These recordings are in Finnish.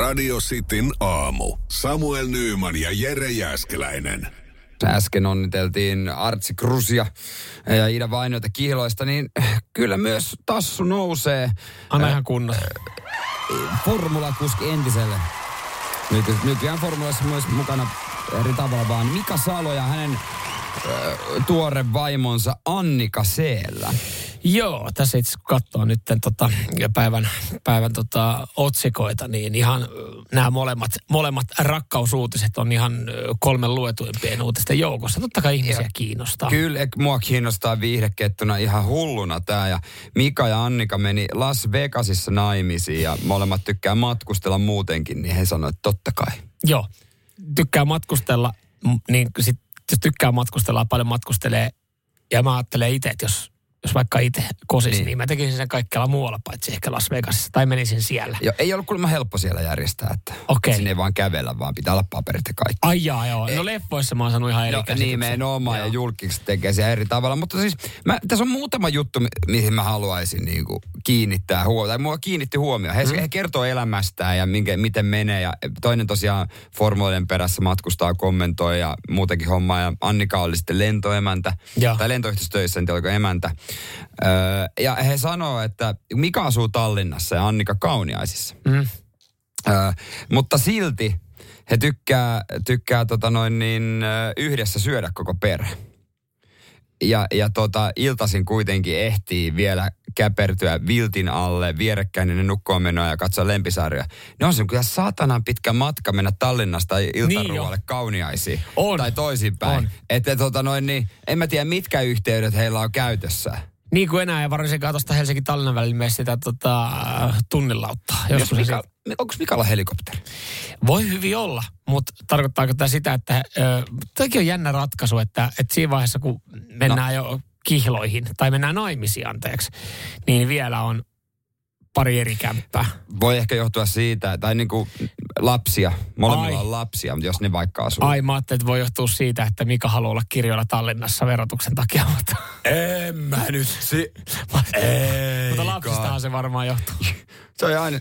Radio Cityn aamu. Samuel Nyyman ja Jere Jäskeläinen. Äsken onniteltiin Artsi Krusia ja Ida Vainioita kihloista, niin kyllä myös tassu nousee Anna ihan kunnossa. formulakuski entiselle. Nyt, nykyään formulassa myös mukana eri tavalla vaan Mika Salo ja hänen tuore vaimonsa Annika Seellä. Joo, tässä itse kun katsoo nyt tota, päivän, päivän tota, otsikoita, niin ihan nämä molemmat, molemmat rakkausuutiset on ihan kolmen luetuimpien uutisten joukossa. Totta kai ihmisiä Joo. kiinnostaa. Kyllä, mua kiinnostaa viihdekettuna ihan hulluna tää. Ja Mika ja Annika meni Las Vegasissa naimisiin ja molemmat tykkää matkustella muutenkin, niin he sanoivat, että totta kai. Joo, tykkää matkustella, niin sit, jos tykkää matkustella, paljon matkustelee. Ja mä ajattelen itse, että jos, jos vaikka itse kosis, Niin. niin. niin mä tekisin sen kaikkialla muualla, paitsi ehkä Las Vegasissa, tai menisin siellä. Jo, ei ollut kuulemma helppo siellä järjestää, että Okei. sinne ei vaan kävellä, vaan pitää olla paperit ja kaikki. Ai jaa, joo. No leffoissa mä oon saanut ihan eri No, nimenomaan ja Joo. julkiksi tekee se eri tavalla. Mutta siis mä, tässä on muutama juttu, mi- mihin mä haluaisin niin kuin, kiinnittää huomioon. Tai mua kiinnitti huomioon. He, mm. he kertoo elämästään ja minkä, miten menee. Ja toinen tosiaan formuloiden perässä matkustaa, kommentoi ja muutenkin hommaa. Ja Annika oli sitten lentoemäntä. Joo. Tai lentoyhteistyössä, en tiedä emäntä. Öö, ja he sanoo, että Mika asuu Tallinnassa ja Annika Kauniaisissa. Mm. Ö, mutta silti he tykkää, tykkää tota noin niin, yhdessä syödä koko perhe. Ja, ja tota, iltasin kuitenkin ehtii vielä käpertyä viltin alle, vierekkäin ennen nukkuun menoa ja katsoa lempisarjoja. Ne on se kyllä saatanan pitkä matka mennä Tallinnasta iltaruualle Niin kauniaisiin. On. Tai toisinpäin. Että tota noin niin, en mä tiedä mitkä yhteydet heillä on käytössä. Niin kuin enää ja varsinkaan tuosta Helsinki Tallinnan välillä mene sitä tota. Jos Joskus Mika, se onko Mikalla helikopteri? voi hyvin olla, mutta tarkoittaako tämä sitä, että toki on jännä ratkaisu, että, että siinä vaiheessa kun mennään no. jo kihloihin tai mennään naimisiin anteeksi, niin vielä on pari eri kämppää. Voi ehkä johtua siitä, tai niin kuin lapsia. Molemmilla Ai. on lapsia, mutta jos ne vaikka asuu. Ai mä ajattelin, että voi johtua siitä, että Mika haluaa olla kirjoilla Tallinnassa verotuksen takia, mutta, En mä nyt. Si- mutta lapsistahan se varmaan johtuu. Se on aina...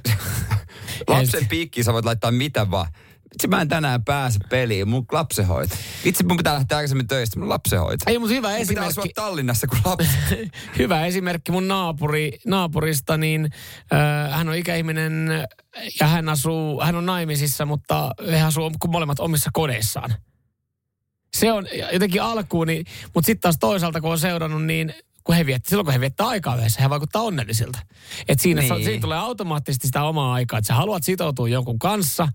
Lapsen piikkiin sä voit laittaa mitä vaan. Vitsi mä en tänään pääse peliin, mun lapsenhoito. Vitsi mun pitää lähteä aikaisemmin töistä, mun lapsenhoito. Ei, mutta hyvä Mun pitää asua esimerkki. Tallinnassa kuin lapsi. hyvä esimerkki mun naapuri, naapurista, niin äh, hän on ikäihminen ja hän asuu, hän on naimisissa, mutta he asuu molemmat omissa kodeissaan. Se on jotenkin alkuun, niin, mutta sitten taas toisaalta kun on seurannut, niin kun he viettää, silloin kun he viettää aikaa yhdessä, he vaikuttaa onnellisilta. Et siinä, Niin. niin. siinä tulee automaattisesti sitä omaa aikaa, että sä haluat sitoutua jonkun kanssa.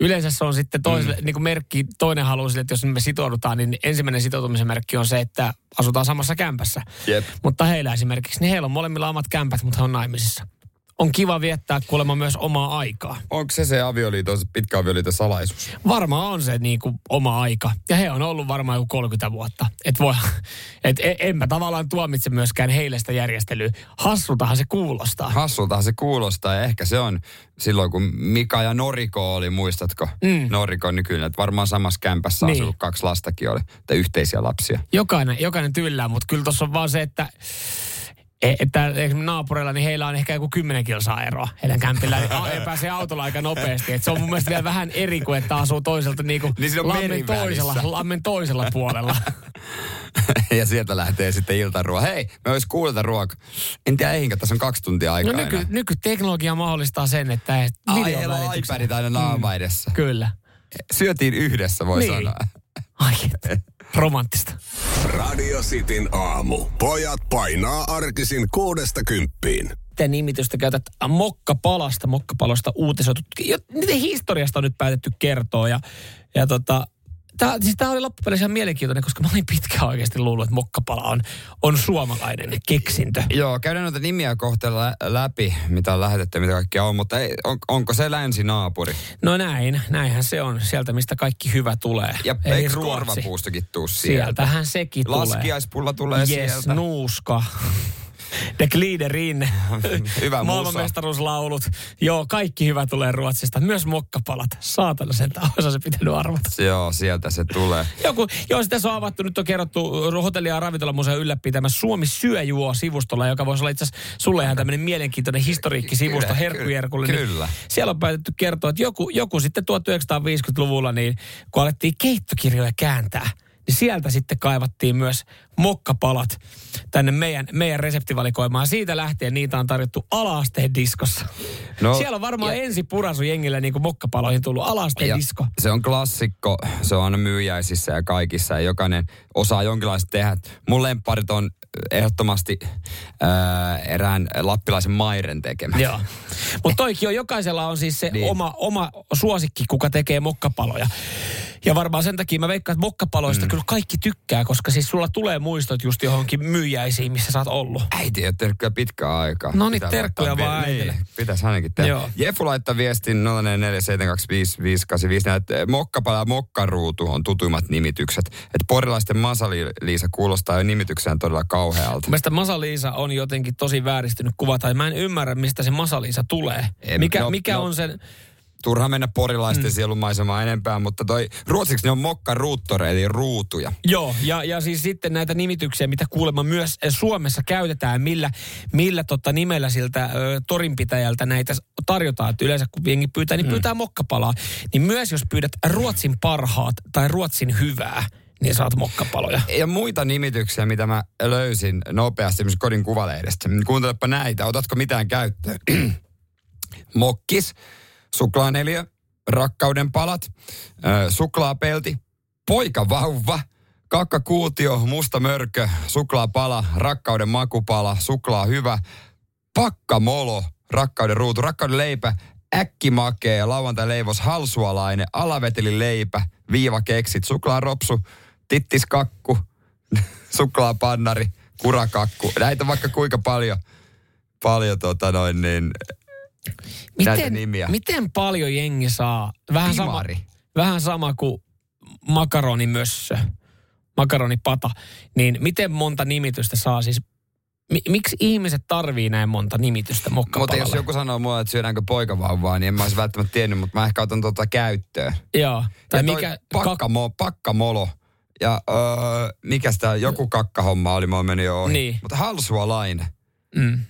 Yleensä se on sitten toiselle, mm. niin kuin merkki, toinen haluaa sille, että jos me sitoudutaan, niin ensimmäinen sitoutumisen merkki on se, että asutaan samassa kämpässä. Jep. Mutta heillä esimerkiksi, niin heillä on molemmilla omat kämpät, mutta he on naimisissa. On kiva viettää kuulemma myös omaa aikaa. Onko se se avioliiton, pitkä avioliiton salaisuus? Varmaan on se niin kuin oma aika. Ja he on ollut varmaan joku 30 vuotta. Et voi, et en, en mä tavallaan tuomitse myöskään heille sitä järjestelyä. Hassultahan se kuulostaa. Hassultahan se kuulostaa ja ehkä se on silloin, kun Mika ja Noriko oli, muistatko? Mm. Noriko nykyinen, että varmaan samassa kämpässä Niin. asunut kaksi lastakin oli, tai yhteisiä lapsia. Jokainen, jokainen tyllää, mutta kyllä tuossa on vaan se, että e- että esimerkiksi naapureilla, niin heillä on ehkä joku 10 kilsaa eroa heidän kämpillä. Niin a- pääsee autolla aika nopeasti. Et se on mun mielestä vielä vähän eri kuin, että asuu toiselta niin kuin Niin lammen, toisella, lammen toisella puolella. ja sieltä lähtee sitten iltaruoka. Hei, me olisi kuulta ruoka. En tiedä eihinkö, tässä on kaksi tuntia No aikaa nyky, enää. nykyteknologia mahdollistaa sen, että et Ai, heillä on iPadit aina naama edessä. Kyllä. Syötiin yhdessä, voi Niin. sanoa. Ai, et. romanttista. Radio Cityn aamu. Pojat painaa arkisin kuudesta kymppiin. Miten nimitystä käytät mokkapalasta, mokkapalosta uutisoitu. Jo- Niiden historiasta on nyt päätetty kertoa ja, ja tota, Tämä, siis tää oli loppupeleissä ihan mielenkiintoinen, koska mä olin pitkään oikeasti luullut, että mokkapala on, on suomalainen keksintö. Joo, käydään noita nimiä kohta lä- läpi, mitä on lähetetty mitä kaikkea on, mutta ei, on, onko se länsinaapuri? No näin, näinhän se on. Sieltä, mistä kaikki hyvä tulee. Ja Eli eikö korvapuustokin tuu sieltä? Sieltähän sekin tulee. Laskiaispulla tulee yes, sieltä. nuuska. The Gliederin. Hyvä. Maailmanmestaruuslaulut. Joo, kaikki hyvä tulee Ruotsista. Myös mokkapalat. Saatana sen osa se pitänyt arvata. Joo, sieltä se tulee. Joku, joo, tässä on avattu, nyt on kerrottu hotelli- ja ravintolamuseon ylläpitämä Suomi syöjuo-sivustolla, joka voisi olla itse asiassa sulle ihan tämmöinen mielenkiintoinen historiikkisivusto Kyllä, Herkkujerkulle. Niin kyllä. siellä on päätetty kertoa, että joku, joku sitten 1950-luvulla, niin kun alettiin keittokirjoja kääntää, niin sieltä sitten kaivattiin myös mokkapalat tänne meidän, meidän reseptivalikoimaan. Siitä lähtien niitä on tarjottu alaasteen diskossa. No, Siellä on varmaan ja- ensi purasu jengillä niin kuin mokkapaloihin tullut alaasteen disko. Se on klassikko, se on aina myyjäisissä ja kaikissa ja jokainen osaa jonkinlaista tehdä. Mun lempparit on ehdottomasti ää, erään lappilaisen Mairen tekemä. Joo. Mutta toikin on, jokaisella on siis se. Niin. oma, oma suosikki, kuka tekee mokkapaloja. Ja varmaan sen takia mä veikkaan, että mokkapaloista mm. kyllä kaikki tykkää, koska siis sulla tulee muistot just johonkin myyjäisiin, missä sä oot ollut. Äiti ei ole pitkään aikaa. No niin, terkkuja vaan vi-. Niin, pitäisi ainakin tehdä. Joo. Jefu laittaa viestin 0447255854, että mokkapala ja mokkaruutu on tutuimmat nimitykset. Että porilaisten Masali-Liisa kuulostaa jo nimitykseen todella kauhealta. Mielestäni Masa-Liisa on jotenkin tosi vääristynyt kuva, tai mä en ymmärrä, mistä se Masa-Liisa tulee. En- mikä no- mikä no- on sen... Turha mennä porilaisten mm. sielumaisemaan enempää, mutta toi ruotsiksi ne on mokkaruuttore, eli ruutuja. Joo, ja, ja siis sitten näitä nimityksiä, mitä kuulemma myös eh, Suomessa käytetään, millä, millä tota nimellä siltä ö, torinpitäjältä näitä tarjotaan. Että yleensä kun jengi pyytää, niin pyytää mokkapalaa. Niin myös jos pyydät Ruotsin parhaat tai Ruotsin hyvää, niin saat mokkapaloja. Ja muita nimityksiä, mitä mä löysin nopeasti esimerkiksi kodin kuvalehdestä. Kuuntelepa näitä, otatko mitään käyttöön? Mokkis, suklaaneliö, rakkauden palat, suklaapelti, poikavauva, kakkakuutio, musta mörkö, suklaapala, rakkauden makupala, suklaa hyvä, pakkamolo, rakkauden ruutu, rakkauden leipä, äkkimakee, lauantai leivos, halsualainen, alaveteli leipä, viivakeksit, suklaaropsu, tittiskakku, suklaapannari, kurakakku. Näitä vaikka kuinka paljon, paljon tota noin niin, näitä nimiä. miten paljon jengi saa? Vähän sama, vähän sama kuin makaronimössö, makaronipata. Niin miten monta nimitystä saa siis? Mi- miksi ihmiset tarvii näin monta nimitystä Mutta mokkapalalle? jos joku sanoo mulle, että syödäänkö poikavauvaa, niin en mä olisi välttämättä tiennyt, mutta mä ehkä otan tota käyttöön. Joo. Tai ja mikä... Pakkamo, pakkamolo. Ja öö, mikä sitä, joku kakkahomma oli, mä oon mennyt jo ohi. Niin. Mutta halsualainen. Mm.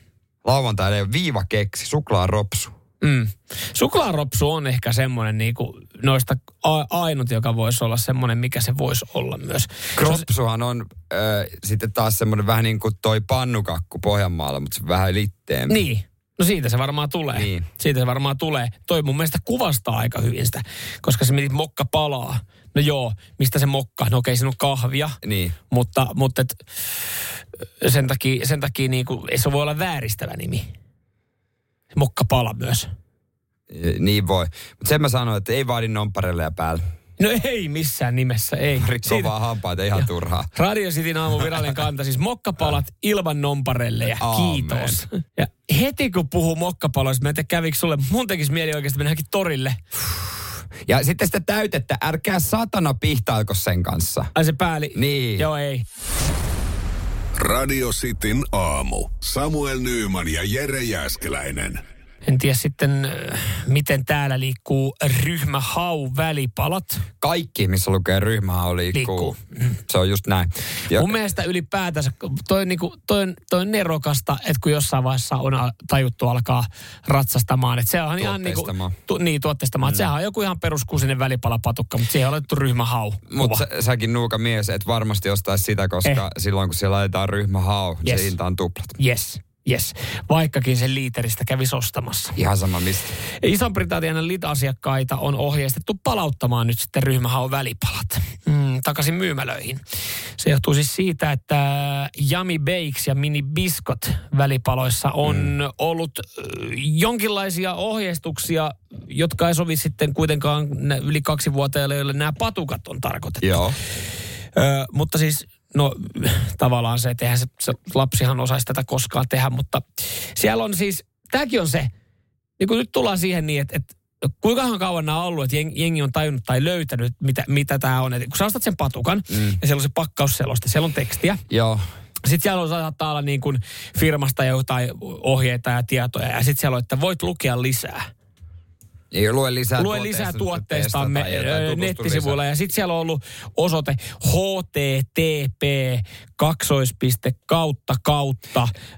Lauantai viivakeksi, suklaaropsu. Mm. Suklaaropsu on ehkä semmoinen niinku noista a- ainut, joka voisi olla semmoinen, mikä se voisi olla myös. Kropsuhan on öö, sitten taas semmoinen vähän niin kuin toi pannukakku Pohjanmaalla, mutta se vähän litteempi. Niin. No siitä se varmaan tulee. Niin. Siitä se varmaan tulee. Toi mun mielestä kuvastaa aika hyvin sitä, koska se mietit mokka palaa. No joo, mistä se mokka? No okei, siinä on kahvia. Niin. Mutta, mutta et, sen takia, sen takia niinku, ei se voi olla vääristävä nimi. Mokka pala myös. E, Niin voi. Mutta sen mä sanoin, että ei vaadi nompparelleja päällä. No ei missään nimessä, ei. Rikkoo vaan hampaita ihan turhaa. Radio Cityn aamun virallinen kanta, siis mokkapalat ilman nomparelleja. Aamen. Kiitos. Ja heti kun puhuu mokkapaloista, mä en tiedä kävikö sulle, mun tekisi mieli oikeasti mennäkin torille. Ja sitten sitä täytettä, älkää satana pihtailko sen kanssa. Ai se pääli. Niin. Joo, ei. Radio Cityn aamu. Samuel Nyyman ja Jere Jäskeläinen. En tiedä sitten, äh, miten täällä liikkuu ryhmähau välipalat. Kaikki, missä lukee ryhmää, on liikkuu. Liikkuu. Se on just näin. Ja, Mun mielestä ylipäätänsä, toi, on niinku, toi, on, toi on nerokasta, että kun jossain vaiheessa on tajuttu alkaa ratsastamaan. Että se on ihan niinku, tu, niin, tuotteistamaan. Mm. Sehän on joku ihan peruskuusinen välipalapatukka, mutta siihen on laitettu ryhmähau. mutta sä, säkin nuuka mies, et varmasti ostaisi sitä, koska Eh. silloin kun siellä laitetaan ryhmähau, Yes. se hinta on tuplat. Yes, yes. Vaikkakin sen liiteristä kävisi ostamassa. Ihan sama mistä. Iso-Britannian lit-asiakkaita on ohjeistettu palauttamaan nyt sitten ryhmähaun välipalat mm, takaisin myymälöihin. Se johtuu siis siitä, että Yummy Bakes ja Mini Biscot välipaloissa on mm. ollut jonkinlaisia ohjeistuksia, jotka ei sovi sitten kuitenkaan yli kaksi vuotiaille, joille nämä patukat on tarkoitettu. Joo. Ö, mutta siis, no tavallaan se, että eihän se, se lapsihan osaisi tätä koskaan tehdä, mutta siellä on siis, tämäkin on se, niin kun nyt tullaan siihen niin, että, että kuinkahan kauan nämä on ollut, että jengi, on tajunnut tai löytänyt, mitä, mitä tämä on. Et kun sä ostat sen patukan mm. ja siellä on se pakkausseloste, siellä on tekstiä. Joo. Sitten siellä on, saattaa olla niin kuin firmasta jotain ohjeita ja tietoja ja sitten siellä on, että voit lukea lisää. Ei lue lisää Lue lisää tuotteistamme tutustu nettisivuilla lisää. ja sitten siellä on ollut osoite http kaksoispiste kautta kautta ö,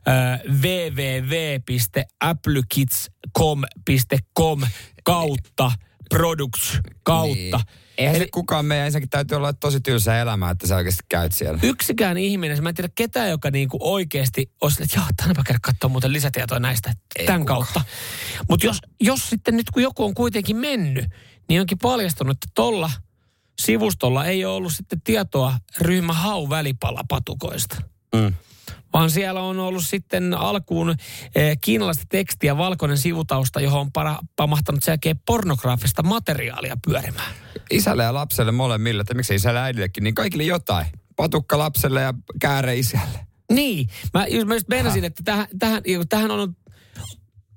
www.applekits.com kautta products kautta. Niin. Eihän Eli- se kukaan meidän, ensinnäkin täytyy olla tosi tylsä elämä, että sä oikeasti käyt siellä. yksikään ihminen, mä en tiedä ketään, joka niinku oikeasti olisi, että joo, tänäpä käydä katsoa muuten lisätietoa näistä Ei tämän kukaan. kautta. Mutta jos, jos sitten nyt kun joku on kuitenkin mennyt, niin onkin paljastunut, että tolla sivustolla ei ole ollut sitten tietoa ryhmä hau välipalapatukoista. Mm. Vaan siellä on ollut sitten alkuun eh, kiinalaista tekstiä, valkoinen sivutausta, johon on para, pamahtanut sen jälkeen pornograafista materiaalia pyörimään. Isälle ja lapselle molemmille, että miksi isälle ja äidillekin, niin kaikille jotain. Patukka lapselle ja kääre isälle. Niin, mä, just, mä just meinasin, että tähän, tähän, tähän on...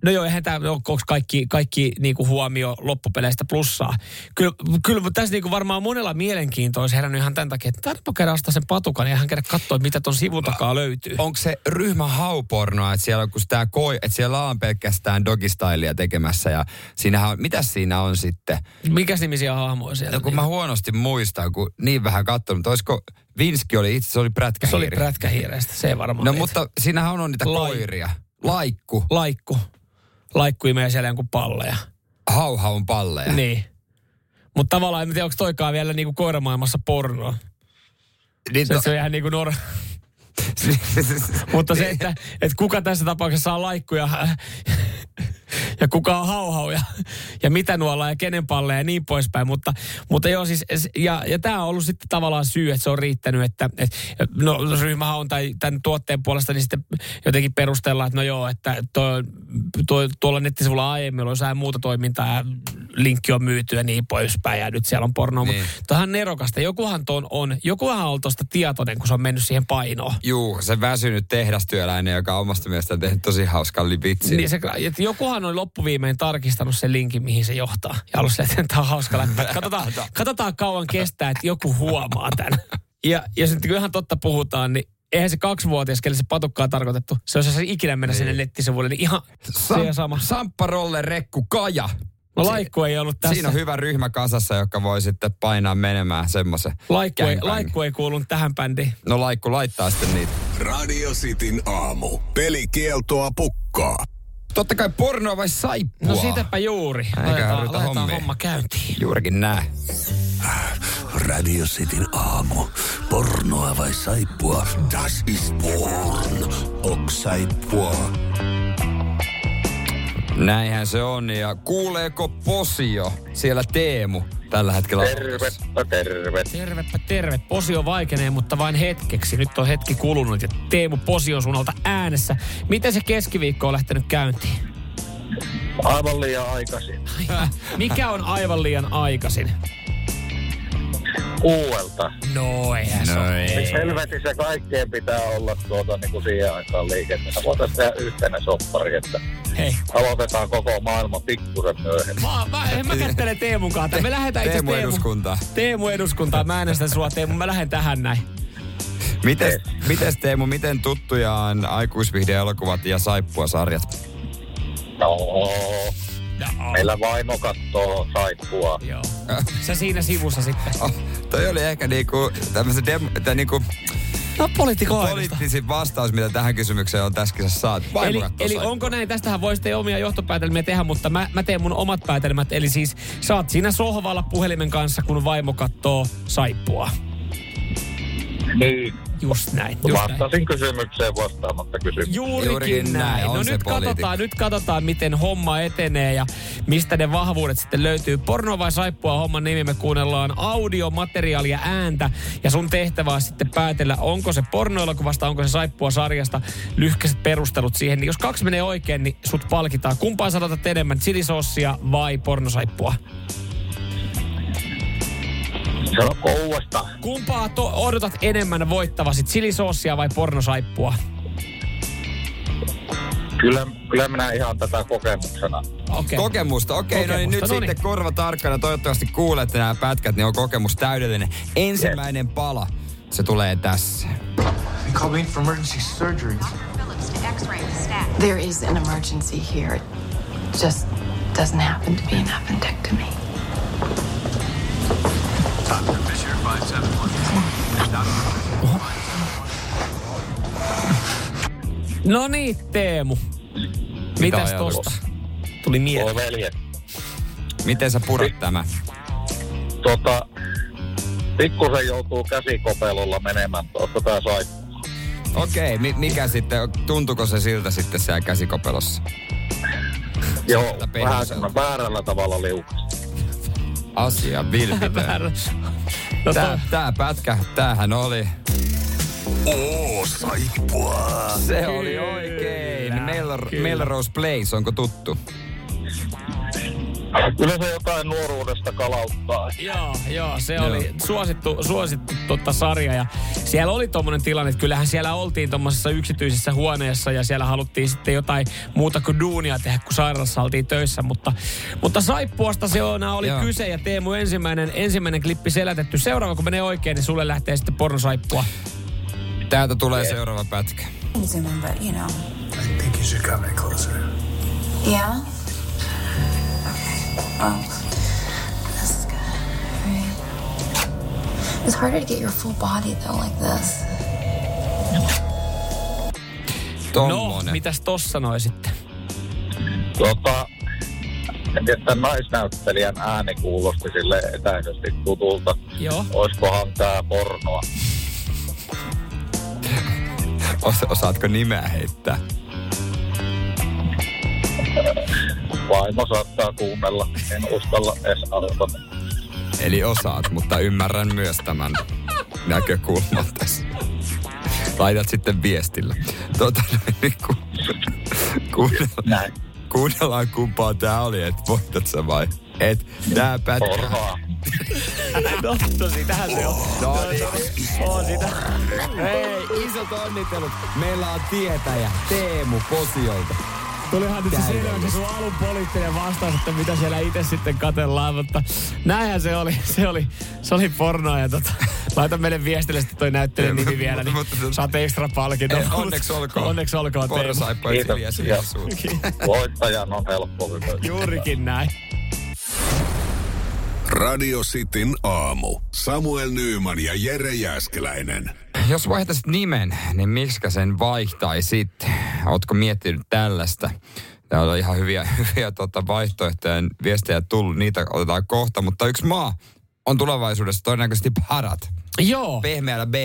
No joo, eihän tämä ole kaikki, kaikki niinku huomio loppupeleistä plussaa. Kyllä, kyllä mutta tässä niinku varmaan monella mielenkiintoa olisi herännyt ihan tämän takia, että tarvitsen käydä ostaa sen patukan ja ihan käydä katsoa, mitä tuon sivun takaa löytyy. Onko se ryhmä haupornoa, että siellä on, kun sitä koi, että siellä on pelkästään dogistailia tekemässä ja siinähän on, mitäs siinä on sitten? Mikäs nimisiä hahmoja siellä? No kun mä huonosti muistan, kun niin vähän katsonut, olisiko Vinski oli itse, se oli se oli prätkähiiri. prätkähiireistä, se ei varmaan. No niitä. mutta siinähän on niitä Lai- koiria. Laikku, Laikku. Laikku imee siellä jonkun palleja. hauhaun palleja. Niin. Mutta tavallaan en tiedä, onko toikaan vielä niinku koiramaailmassa pornoa. Niin, Se, no, se on ihan niin kuin nor... Mutta se, että, että kuka tässä tapauksessa saa laikkuja ja kuka on hauhau ja, ja mitä nuolla ja kenen palle ja niin poispäin. Mutta, mutta joo siis, ja, ja tämä on ollut sitten tavallaan syy, että se on riittänyt, että, että no ryhmähän on tai tämän tuotteen puolesta niin sitten jotenkin perustellaan, että no joo, että tuo, tuo, tuolla nettisivulla aiemmin oli jossain muuta toimintaa ja linkki on myyty ja niin poispäin ja nyt siellä on pornoa. Niin. Mutta nerokasta. Jokuhan ton on, jokuhan on tuosta tietoinen, kun se on mennyt siihen painoon. Juu, se väsynyt tehdastyöläinen, joka on omasta mielestään tehnyt tosi hauskan libitsin. Niin se, että jokuhan on loppuviimein tarkistanut sen linkin, mihin se johtaa. Ja ollut silleen, että tämä on hauska läppä. Katsotaan, katsotaan kauan kestää, että joku huomaa tämän. Ja, ja sitten kun ihan totta puhutaan, niin eihän se kaksivuotias, kelle se patukka on tarkoitettu, se olisi se ikinä mennä sinne nettisivuille, niin ihan se ja sama. Samppa Rolle Rekku Kaja. No laikku ei ollut tässä. Siinä on hyvä ryhmä kasassa, joka voi sitten painaa menemään semmoisen. Laikku ei, laikku ei kuulunut tähän bändiin. No laikku laittaa sitten niitä. Radio Cityn aamu. Pelikieltoa pukkaa. Totta kai pornoa vai saippua? No sitäpä juuri. Eikä Laitetaan, ruveta laitetaan homma käyntiin. Juurikin nää. Radio Cityn aamu. Pornoa vai saippua? Das ist porn. Ok saippua. Näinhän se on. Ja kuuleeko Posio siellä Teemu tällä hetkellä? Tervepä terve. Tervepä terve. Posio vaikenee, mutta vain hetkeksi. Nyt on hetki kulunut ja Teemu Posion suunnalta äänessä. Miten se keskiviikko on lähtenyt käyntiin? Aivan liian aikaisin. Mikä on aivan liian aikaisin? Kuuelta. No eihän se No ole. ei. Helvetissä kaikkeen pitää olla tuota niin kuin siihen aikaan liikenteessä. Voitaisiin tehdä yhtenä soppari, että Hei. aloitetaan koko maailma pikkusen myöhemmin. Mä, mä, en mä kättele Teemun kanssa. Me lähdetään itse Teemu eduskuntaa. Teemu eduskuntaan. Mä äänestän sua Teemu. Mä lähden tähän näin. Mites, mites Teemu, miten tuttuja on aikuisvihde-elokuvat ja saippua-sarjat? No, No, meillä vaimo kattoo saippua. Joo. Sä siinä sivussa sitten. Oh, toi oli ehkä niinku tämmöisen dem, tai niinku No poliittisin vastaus, mitä tähän kysymykseen on tässä kisassa saatu. Eli, eli onko näin, tästähän voisitte omia johtopäätelmiä tehdä, mutta mä, mä teen mun omat päätelmät. Eli siis sä oot siinä sohvalla puhelimen kanssa, kun vaimo kattoo saippua. Niin, Just näin. Just näin. Vastasin kysymykseen vastaamatta kysymykseen. Juurikin, Juurikin näin, näin. on No se nyt poliitikko. katsotaan, nyt katsotaan, miten homma etenee ja mistä ne vahvuudet sitten löytyy. Porno vai saippua homman nimi me kuunnellaan audiomateriaalia ääntä ja sun tehtävä on sitten päätellä, onko se pornoelokuvasta, onko se saippua sarjasta. Lyhkäiset perustelut siihen. Niin jos kaksi menee oikein, niin sut palkitaan. Kumpaan sanotat enemmän, chilisossia vai pornosaippua? Sanoko uudestaan? Kumpaa to- odotat enemmän voittavasi, chilisossia vai pornosaippua? Kyllä, kyllä minä ihan tätä kokemuksena. Okei. Kokemusta. Okei, no niin nyt Kokemusta, no niin. sitten korva tarkkana. Toivottavasti kuulette nämä pätkät, niin on kokemus täydellinen. Ensimmäinen pala, se tulee tässä. They called me in for emergency surgery. There is an emergency here. It just doesn't happen to be an appendectomy. Doctor Fisher, 571. No niin, Teemu. Mitäs ajatuksia? tosta? Tuli mieleen. Veljet. Miten sä purat tämä? Tota, pikkusen joutuu käsikopelolla menemään tuosta tää saippua. Okei, mi- mikä sitten, tuntuko se siltä sitten siellä käsikopelossa? Joo, vähän väärällä tavalla liukas. Asia vilpitön. No Tää, tää pätkä, tämähän oli. Oo, saippua. Se oli oikein. Melrose Place, onko tuttu? Kyllä se jotain nuoruudesta kalauttaa. joo, joo, se oli suosittu, suosittu totta sarja. Ja siellä oli tommonen tilanne, että kyllähän siellä oltiin tommosessa yksityisessä huoneessa ja siellä haluttiin sitten jotain muuta kuin duunia tehdä, kun sairaalassa oltiin töissä. Mutta, mutta saippuasta se on, oli Joo. kyse ja Teemu ensimmäinen, ensimmäinen klippi selätetty. Seuraava, kun menee oikein, niin sulle lähtee sitten pornosaippua. Täältä tulee seuraava pätkä. zoom in, but you know. I think you should come in closer. Yeah? This is good. Right. It's harder to get your full body though, like this. No, Tommonen. mitäs tossa sanoi sitten? Tota, en tiedä, tämän naisnäyttelijän ääni kuulosti sille etäisesti tutulta. Joo. Oiskohan tää pornoa? Os- osaatko nimeä heittää? Vaimo saattaa kuunnella. En uskalla edes arvata. Eli osaat, mutta ymmärrän myös tämän näkökulman tässä. Laitat sitten viestillä. Tota, niin ku, kuunnellaan, Näin. kuunnellaan kumpaa tää oli, että voitat sä vai et. Tää pätkä. Pornoa. No, no sitähän se on. No niin. On sitä. Hei, isot onnittelut. Meillä on tietäjä Teemu Posiolta. Tulihan nyt se selväksi sun alun poliittinen vastaus, että mitä siellä itse sitten katellaan, mutta näinhän se oli. Se oli, se oli pornoa ja tota, laita meille viestille sitten toi näyttelijän nimi vielä, niin mutta- mutta- saat ekstra palkinnon. Ei, onneksi olkoon. Onneksi olkoon Teemu. Suun. Voittajan on helppo. Juurikin näin. Radio Cityn aamu. Samuel Nyyman ja Jere Jäskeläinen. Jos vaihtaisit nimen, niin miksikä sen vaihtaisit? Ootko miettinyt tällaista? Täällä on ihan hyviä, hyviä tota vaihtoehtoja, viestejä tullut, niitä otetaan kohta, mutta yksi maa on tulevaisuudessa todennäköisesti parat. Joo, Pehmeällä b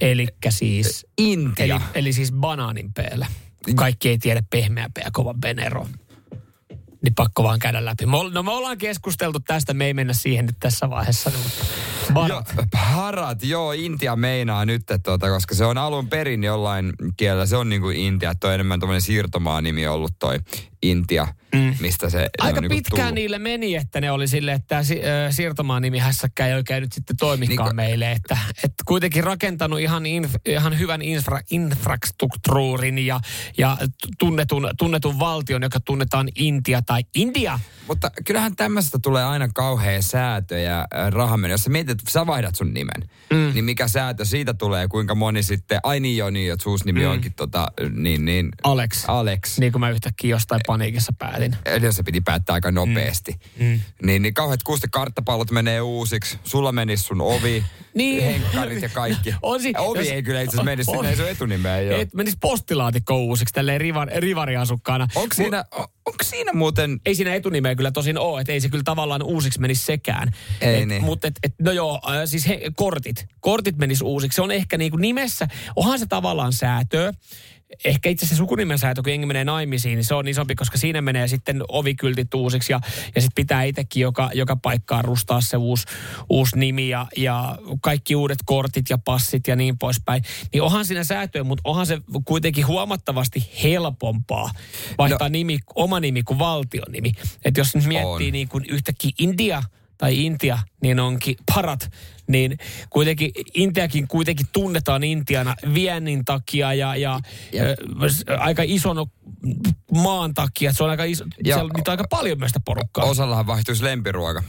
elikkä siis, Intia. eli, eli siis banaanin peellä. Kaikki ei tiedä pehmeä P ja kova Benero. Niin pakko vaan käydä läpi. No me ollaan keskusteltu tästä, me ei mennä siihen nyt tässä vaiheessa. no, Mutta barat. Joo, parat, joo, Intia meinaa nyt, tuota, koska se on alun perin jollain kielellä, se on niin kuin Intia, että on enemmän tämmöinen siirtomaan nimi ollut toi Intia, mm. mistä se, Aika on niinku pitkään tullut. niille meni, että ne oli sille, että si- ö, siirtomaan nimi hässäkkä ei oikein nyt sitten toimikaan Niin meille. Että, että kuitenkin rakentanut ihan, inf- ihan hyvän infra- infrastruktuurin ja, ja tunnetun, tunnetun valtion, joka tunnetaan Intia tai India. Mutta kyllähän tämmöistä tulee aina kauhea säätö ja rahameno. Jos sä mietit, että sä vaihdat sun nimen, mm. niin mikä säätö siitä tulee kuinka moni sitten, ai niin joo niin, että suus nimi mm. onkin tota, niin niin. Alex. Alex. Niin kuin mä yhtäkkiä jostain paniikissa päätin. Se piti päättää aika nopeasti. Mm. Niin, niin kauheat kuusti karttapallot menee uusiksi. Sulla menisi sun ovi, Niin. henkkarit ja kaikki. On si- ovi jos- ei kyllä itse asiassa menisi, on- sinne ei sun etunimeä ole. Et menisi postilaatikko uusiksi tälleen rivar, rivariasukkaana. Onko siinä, on, onko siinä muuten... Ei siinä etunimeä kyllä tosin ole, että ei se kyllä tavallaan uusiksi menisi sekään. Ei et, niin. Mutta et, et, no joo, äh, siis he, kortit. Kortit menis uusiksi. Se on ehkä niinku nimessä, onhan se tavallaan säätöä. Ehkä itse asiassa sukunimen säätö, kun jengi menee naimisiin, niin se on isompi, koska siinä menee sitten ovikyltit uusiksi ja, ja sitten pitää itsekin joka, joka paikkaan rustaa se uusi, uusi nimi ja, ja kaikki uudet kortit ja passit ja niin poispäin. Niin onhan siinä säätöä, mutta onhan se kuitenkin huomattavasti helpompaa vaihtaa no. nimi, oma nimi kuin valtion nimi. Että jos nyt miettii On. niin kuin yhtäkkiä India tai Intia, niin onkin parat, niin kuitenkin Intiakin kuitenkin tunnetaan Intiana viennin takia ja, ja, ja. aika ison maan takia. Se on aika iso, Ja- siellä on niitä aika paljon myös sitä porukkaa. Osallahan vaihtuisi lempiruoka.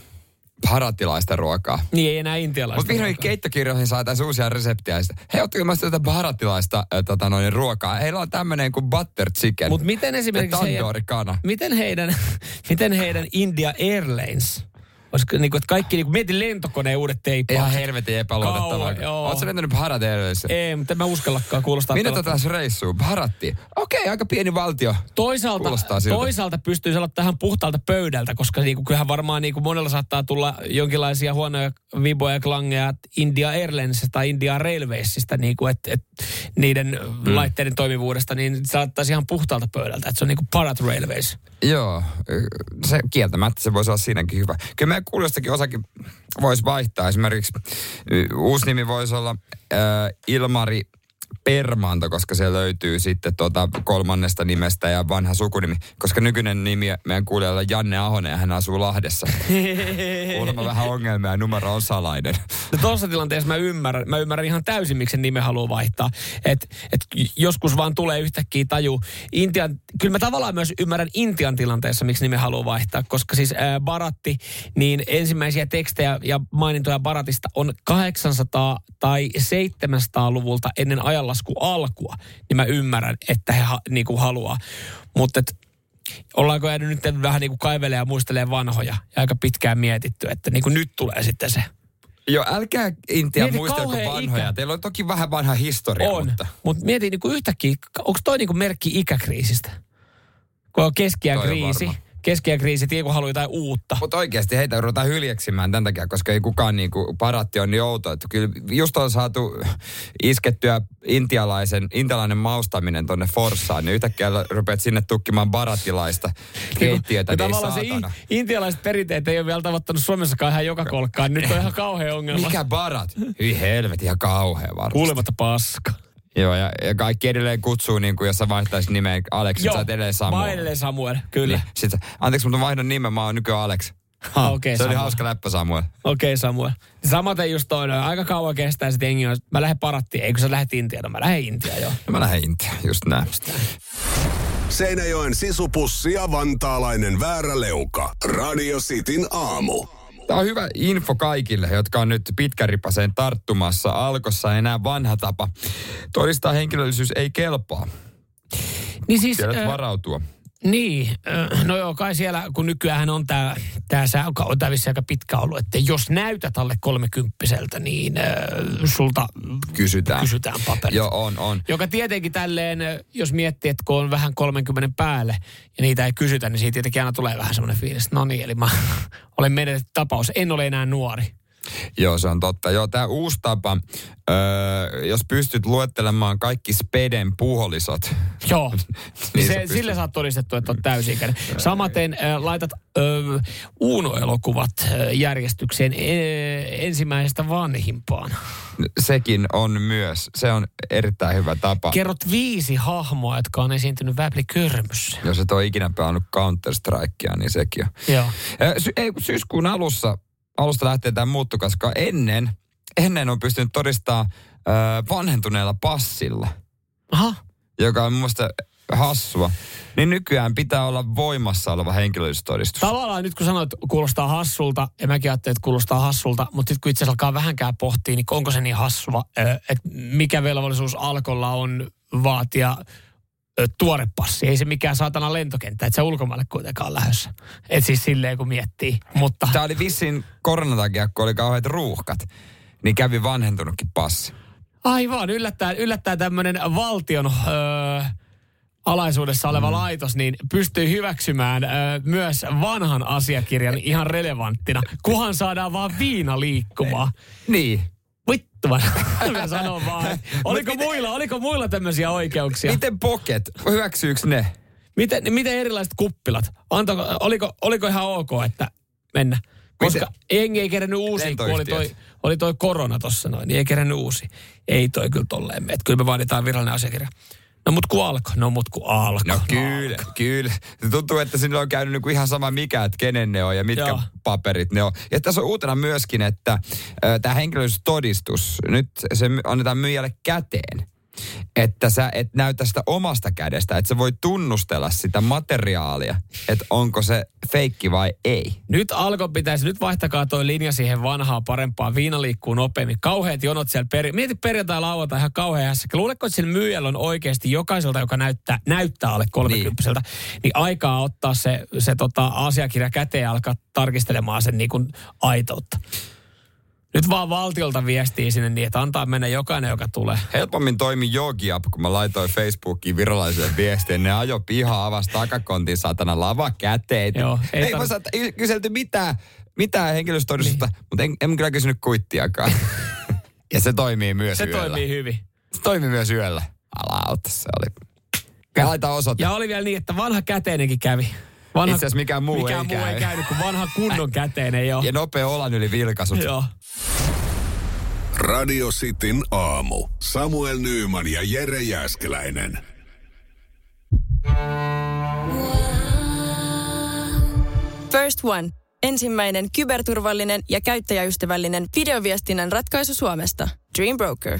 Paratilaista ruokaa. niin ei enää intialaista. Mutta vihdoin keittokirjoihin saataisiin uusia reseptiä. Hei, ottakaa mä tätä paratilaista äh, tota, noin, ruokaa. Heillä on tämmöinen kuin butter chicken. Mutta miten esimerkiksi tandoori kana. miten heidän, miten heidän India Airlines, olisiko niin kuin, että kaikki, niin kuin, mietin lentokoneen uudet teippaukset. Ihan helvetin epäluotettavaa. Oletko lentänyt Bharat Ei, mutta en mä uskallakaan kuulostaa. Pelottavalta. tätä reissuun? Bharatti. Okei, aika pieni valtio. Toisaalta, toisaalta pystyy sanoa tähän puhtaalta pöydältä, koska niinku, kyllähän varmaan niinku monella saattaa tulla jonkinlaisia huonoja viboja ja klangeja India Airlinesista tai India Railwaysista, niinku, että et, niiden mm. laitteiden toimivuudesta, niin saattaisi ihan puhtaalta pöydältä, että se on niinku Parat Railways. Joo, se kieltämättä se voisi olla siinäkin hyvä. Kyllä meidän kuulijoistakin osakin voisi vaihtaa. Esimerkiksi uusi nimi voisi olla äh, Ilmari Permanto, koska se löytyy sitten tuota kolmannesta nimestä ja vanha sukunimi. Koska nykyinen nimi meidän kuulijalla on Janne Ahonen ja hän asuu Lahdessa. Kuulemma vähän ongelmia ja numero on salainen. No tuossa tilanteessa mä ymmärrän, mä ymmärrän ihan täysin, miksi sen nimen haluaa vaihtaa. Et, et joskus vaan tulee yhtäkkiä taju. Intian, kyllä mä tavallaan myös ymmärrän Intian tilanteessa, miksi nimen haluaa vaihtaa, koska siis ää, Baratti, niin ensimmäisiä tekstejä ja mainintoja Baratista on 800 tai 700-luvulta ennen ajanlasku alkua. Niin mä ymmärrän, että he ha, niinku haluaa. Mutta ollaanko jäänyt nyt vähän niin kuin ja muistelee vanhoja ja aika pitkään mietitty, että niin kuin nyt tulee sitten se. Joo, älkää Intia Mieti muistelko vanhoja. ikä. Teillä on toki vähän vanha historia, On, mutta... mutta mietin niin kuin yhtäkkiä, onko toi niin kuin merkki ikäkriisistä? Kun on on kriisi, varma. keskiään kriisi, joku haluaa jotain uutta. Mutta oikeasti heitä ruvetaan hyljeksimään tämän takia, koska ei kukaan niinku, paratti on niin outo. Että kyllä just on saatu iskettyä intialaisen, intialainen maustaminen tonne Forssaan, niin yhtäkkiä rupeat sinne tukkimaan baratilaista keittiötä, Ja niin tavallaan se in, intialaiset perinteet ei ole vielä tavoittanut Suomessakaan ihan joka kolkkaan. Nyt on ihan kauhea ongelma. Mikä barat? Hyi helvet, ihan kauhea varmasti. Kuulematta paska. Joo, ja, ja kaikki edelleen kutsuu, niin kuin jos sä vaihtaisit nimeä Alex, sit sä oot edelleen mä Samuel. oon edelleen Samuel, kyllä. Niin. Sit, anteeksi, mutta vaihdan nimen, mä oon nykyään Alex. Ah, Okei, Se oli Samuel. hauska läppä Samuel. Okei okay, Samuel. Samaten just toinen. Aika kauan kestää sitten jengi on, mä lähden parattiin. Eikö sä lähdet Intiaan? No mä lähden Intiaan, joo. No mä lähden Intiaan, just näin. Seinäjoen sisupussi ja vantaalainen vääräleuka. Radio Cityn aamu. Tämä on hyvä info kaikille, jotka on nyt pitkäripaseen tarttumassa. Alkossa enää vanha tapa. Todistaa henkilöllisyys ei kelpaa. Niin siis, Tiedät varautua. Niin, no joo, kai siellä, kun nykyään on tämä, sää, joka on vissiin aika pitkä ollut, että jos näytät alle kolmekymppiseltä, niin äh, sulta Kysytään. kysytään paperit. Joo, on, on. Joka tietenkin tälleen, jos miettii, että kun on vähän 30 päälle ja niitä ei kysytä, niin siitä tietenkin aina tulee vähän semmoinen fiilis, no niin, eli mä olen menetetty tapaus, en ole enää nuori. Joo, se on totta. Joo, tämä uusi tapa, öö, jos pystyt luettelemaan kaikki Speden puholisot. Joo, Niin sä se, pystyt. sille saat todistettu, että on täysi-ikäinen. Samaten äh, laitat äh, Uuno-elokuvat äh, järjestykseen äh, ensimmäisestä vanhimpaan. Sekin on myös, se on erittäin hyvä tapa. Kerrot viisi hahmoa, jotka on esiintynyt Väpli Körmyssä. Jos et ole ikinä pelannut Counter-Strikea, niin sekin on. Joo. Sy- ei, syyskuun alussa, alusta lähtee tämä muuttu, koska ennen, ennen on pystynyt todistamaan vanhentuneella passilla, Aha. joka on mun mielestä hassua. Niin nykyään pitää olla voimassa oleva henkilöllisyystodistus. Tavallaan nyt kun sanoit, kuulostaa hassulta, ja mäkin ajattelin, että kuulostaa hassulta, mutta sitten kun itse alkaa vähänkään pohtia, niin onko se niin hassua, että mikä velvollisuus alkolla on vaatia tuore passi. Ei se mikään saatana lentokenttä, että se ulkomaille kuitenkaan lähdössä. Et siis silleen kun miettii. Mutta Tämä oli vissiin koronan takia, kun oli kauheat ruuhkat, niin kävi vanhentunutkin passi. aivan, yllättää, yllättää tämmöinen valtion öö, alaisuudessa oleva mm. laitos, niin pystyy hyväksymään öö, myös vanhan asiakirjan ihan relevanttina, kunhan saadaan vaan viina liikkumaan. Niin. Vittu mä, sanon vaan. Oliko muilla, oliko muilla tämmöisiä oikeuksia? Miten poket? Hyväksyykö ne? Miten, miten erilaiset kuppilat? Antako, oliko, oliko ihan ok, että mennä? Koska jengi ei kerännyt uusi, kun oli toi, oli toi korona tossa noin, niin ei kerännyt uusi. Ei toi kyllä tolleen mene. Kyllä me vaaditaan virallinen asiakirja. No mut ku alko, no mut ku alko. No kyllä, kyllä. Se tuntuu, että sinne on käynyt niinku ihan sama mikä, että kenen ne on ja mitkä Joo. paperit ne on. Ja tässä on uutena myöskin, että tämä henkilöllisyystodistus, nyt se annetaan myyjälle käteen. Että sä et näytä sitä omasta kädestä, että sä voi tunnustella sitä materiaalia, että onko se feikki vai ei. Nyt alko pitäisi, nyt vaihtakaa toi linja siihen vanhaan parempaan. Viina liikkuu nopeammin. Kauheat jonot siellä peri. Mieti perjantai lauantai ihan kauhean hässäkkä. Luuletko, että sillä myyjällä on oikeasti jokaiselta, joka näyttää, näyttää alle 30 niin. niin aikaa ottaa se, se tota, asiakirja käteen ja alkaa tarkistelemaan sen niin kuin aitoutta. Nyt vaan valtiolta viestii sinne niin, että antaa mennä jokainen, joka tulee. Helpommin toimi Jogiap, kun mä laitoin Facebookiin viralliselle viestiin. Ne ajo pihaa, avasi takakontin satana lava käteen. Joo, ei ei, tar- saat, ei kyselty mitään, mitään henkilöstötodistusta, niin. mutta en, en kyllä kysynyt kuittiakaan. ja se toimii myös Se yöllä. toimii hyvin. Se toimii myös yöllä. Alauta, se oli. Ja laita osoite. Ja oli vielä niin, että vanha käteinenkin kävi. Vanha, Itse asiassa mikään muu mikään ei muu käy. ei käynyt, kun vanha kunnon käteinen ei ole. Ja nopea olan yli vilkaisut. Joo. Radio Cityn aamu. Samuel Nyyman ja Jere Jäskeläinen. First One. Ensimmäinen kyberturvallinen ja käyttäjäystävällinen videoviestinnän ratkaisu Suomesta. Dream Broker.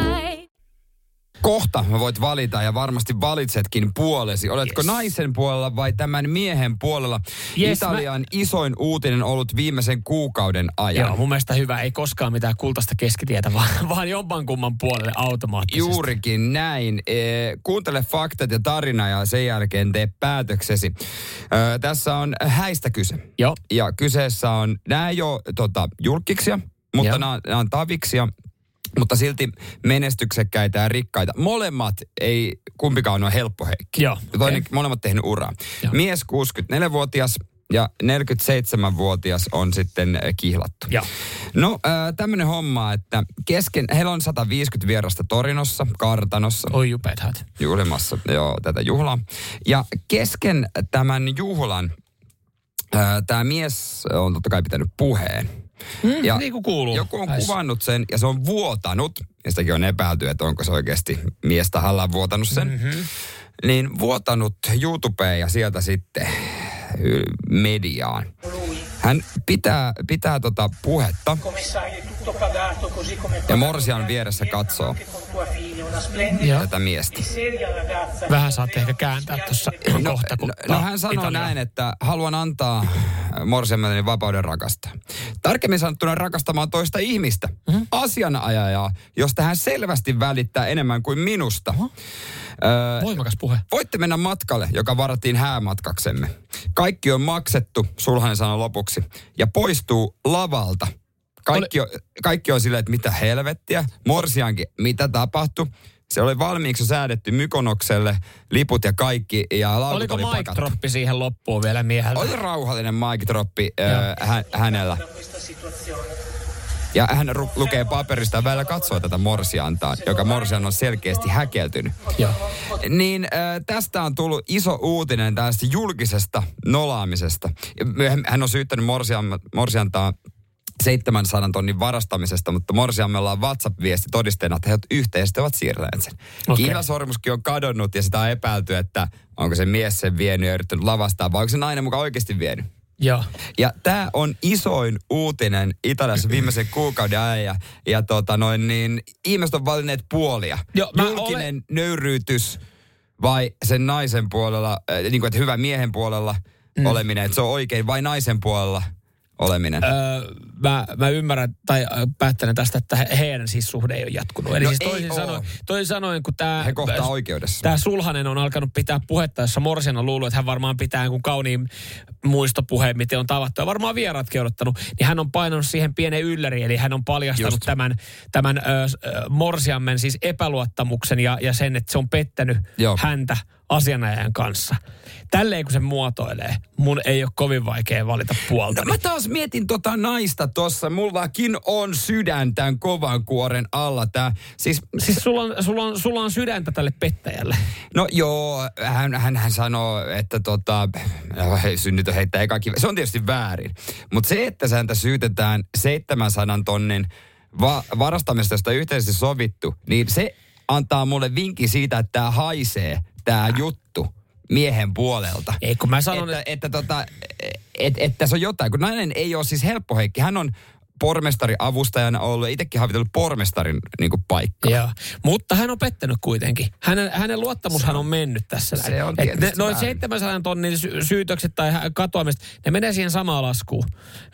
Kohta mä voit valita ja varmasti valitsetkin puolesi. Oletko Yes. naisen puolella vai tämän miehen puolella? Yes, Italian isoin uutinen ollut viimeisen kuukauden ajan. Joo, mun mielestä hyvä. Ei koskaan mitään kultaista keskitietä, vaan, vaan jommankumman puolelle automaattisesti. Juurikin näin. E, kuuntele faktat ja tarina ja sen jälkeen tee päätöksesi. Ö, tässä on häistä kyse. Joo. Ja kyseessä on, nämä ei ole tota, julkiksia, mutta nämä, nämä on taviksia, mutta silti menestyksekkäitä ja rikkaita. Molemmat ei kumpikaan ole helppo heikki. Joo, Ja Toinen, molemmat tehnyt uraa. Joo. Mies 64-vuotias ja 47-vuotias on sitten äh, kihlattu. Joo. No äh, tämmöinen homma, että kesken, heillä on 150 vierasta Torinossa, kartanossa Oi häät. juhlimassa joo, tätä juhlaa. Ja kesken tämän juhlan tämä mies on totta kai pitänyt puheen. Mm, niin kuin kuuluu. Joku on Näissä. kuvannut sen ja se on vuotanut, ja sitäkin on epäilty, että onko se oikeasti mies tahallaan vuotanut sen. Mm-hmm. Niin vuotanut YouTubeen ja sieltä sitten y, mediaan. Hän pitää, pitää tota puhetta ja Morsian vieressä katsoo Joo. tätä miestä. Vähän saatte ehkä kääntää tuossa No, kohta, kun no, no hän sanoo Italia. näin, että haluan antaa morsiamelleni vapauden rakastaa. Tarkemmin sanottuna rakastamaan toista ihmistä, mm-hmm. asianajajaa, josta hän selvästi välittää enemmän kuin minusta. Öö, Voimakas puhe. voitte mennä matkalle, joka varattiin häämatkaksemme. Kaikki on maksettu, sulhanen sanoi lopuksi, ja poistuu lavalta. Kaikki on, kaikki on silleen, että mitä helvettiä. Morsiankin, mitä tapahtui? Se oli valmiiksi säädetty Mykonokselle, liput ja kaikki, ja laukut Oliko oli mic pakattu. droppi siihen loppuun vielä mieheltä? Oli rauhallinen mic droppi äh, hä, hänellä. Ja hän ru- lukee paperista ja välillä katsoo tätä morsiantaan, joka morsian on selkeästi häkeltynyt. Joo. Niin äh, tästä on tullut iso uutinen tästä julkisesta nolaamisesta. Ja Hän on syyttänyt morsian, morsiantaa 700 tonnin varastamisesta, mutta morsiammella on WhatsApp-viesti todisteena, että he yhteisesti ovat siirtäneet sen. Okay. Kihlasormuskin on kadonnut ja sitä on epäilty, että onko se mies sen vienyt ja yrittänyt lavastaa, vai onko se nainen mukaan oikeasti vienyt. Joo. Ja tämä on isoin uutinen Italiassa viimeisen kuukauden ajan. Ja, ja tota noin, niin ihmiset on valinneet puolia. Mä Julkinen olen... nöyryytys vai sen naisen puolella, äh, niin kuin, että hyvä miehen puolella mm. oleminen, että se on oikein, vai naisen puolella oleminen. Öö, mä, mä ymmärrän tai ö, päättelen tästä, että he- heidän siis suhde ei ole jatkunut. Eli No siis toisin, sanoen, toisin sanoen, kun tämä... He kohtaa oikeudessa. Tämä Sulhanen on alkanut pitää puhetta, jossa Morsian on luullut, että hän varmaan pitää kun kauniin muistopuheen, miten on tavattu. Ja varmaan vieraatkin odottanut. Niin hän on painanut siihen pienen ylläri, eli hän on paljastanut Just. tämän, tämän ö, ö, Morsiammen siis epäluottamuksen ja, ja sen, että se on pettänyt Joo. häntä asianajajan kanssa. Tälleen kun se muotoilee, mun ei ole kovin vaikea valita puolta. No, mä taas mietin tota naista tossa. Mullakin on sydän tämän kovan kuoren alla. Tää, siis, Siis sulla on, sulla, on, sulla on sydäntä tälle pettäjälle. No joo, hän, hän, hän sanoo, että tota, no, hei, synnytön heittää eka kive. Se on tietysti väärin. Mutta se, että häntä syytetään 700 tonnin va- varastamisesta, josta yhteisesti sovittu, niin se antaa mulle vinkki siitä, että tämä haisee, tämä juttu miehen puolelta. Ei, kun mä sanon, että, että, tota, et, että tässä on jotain, kun nainen ei ole siis helppo Heikki. Hän on pormestari avustajana ollut ja itsekin havitellut pormestarin niin paikkaa. Joo, mutta hän on pettänyt kuitenkin. Hänen, hänen luottamushan on, mennyt tässä. näin. se on Et ne, noin väärin. 700 tonnin sy- syytökset tai katoamiset, ne menee siihen samaan laskuun.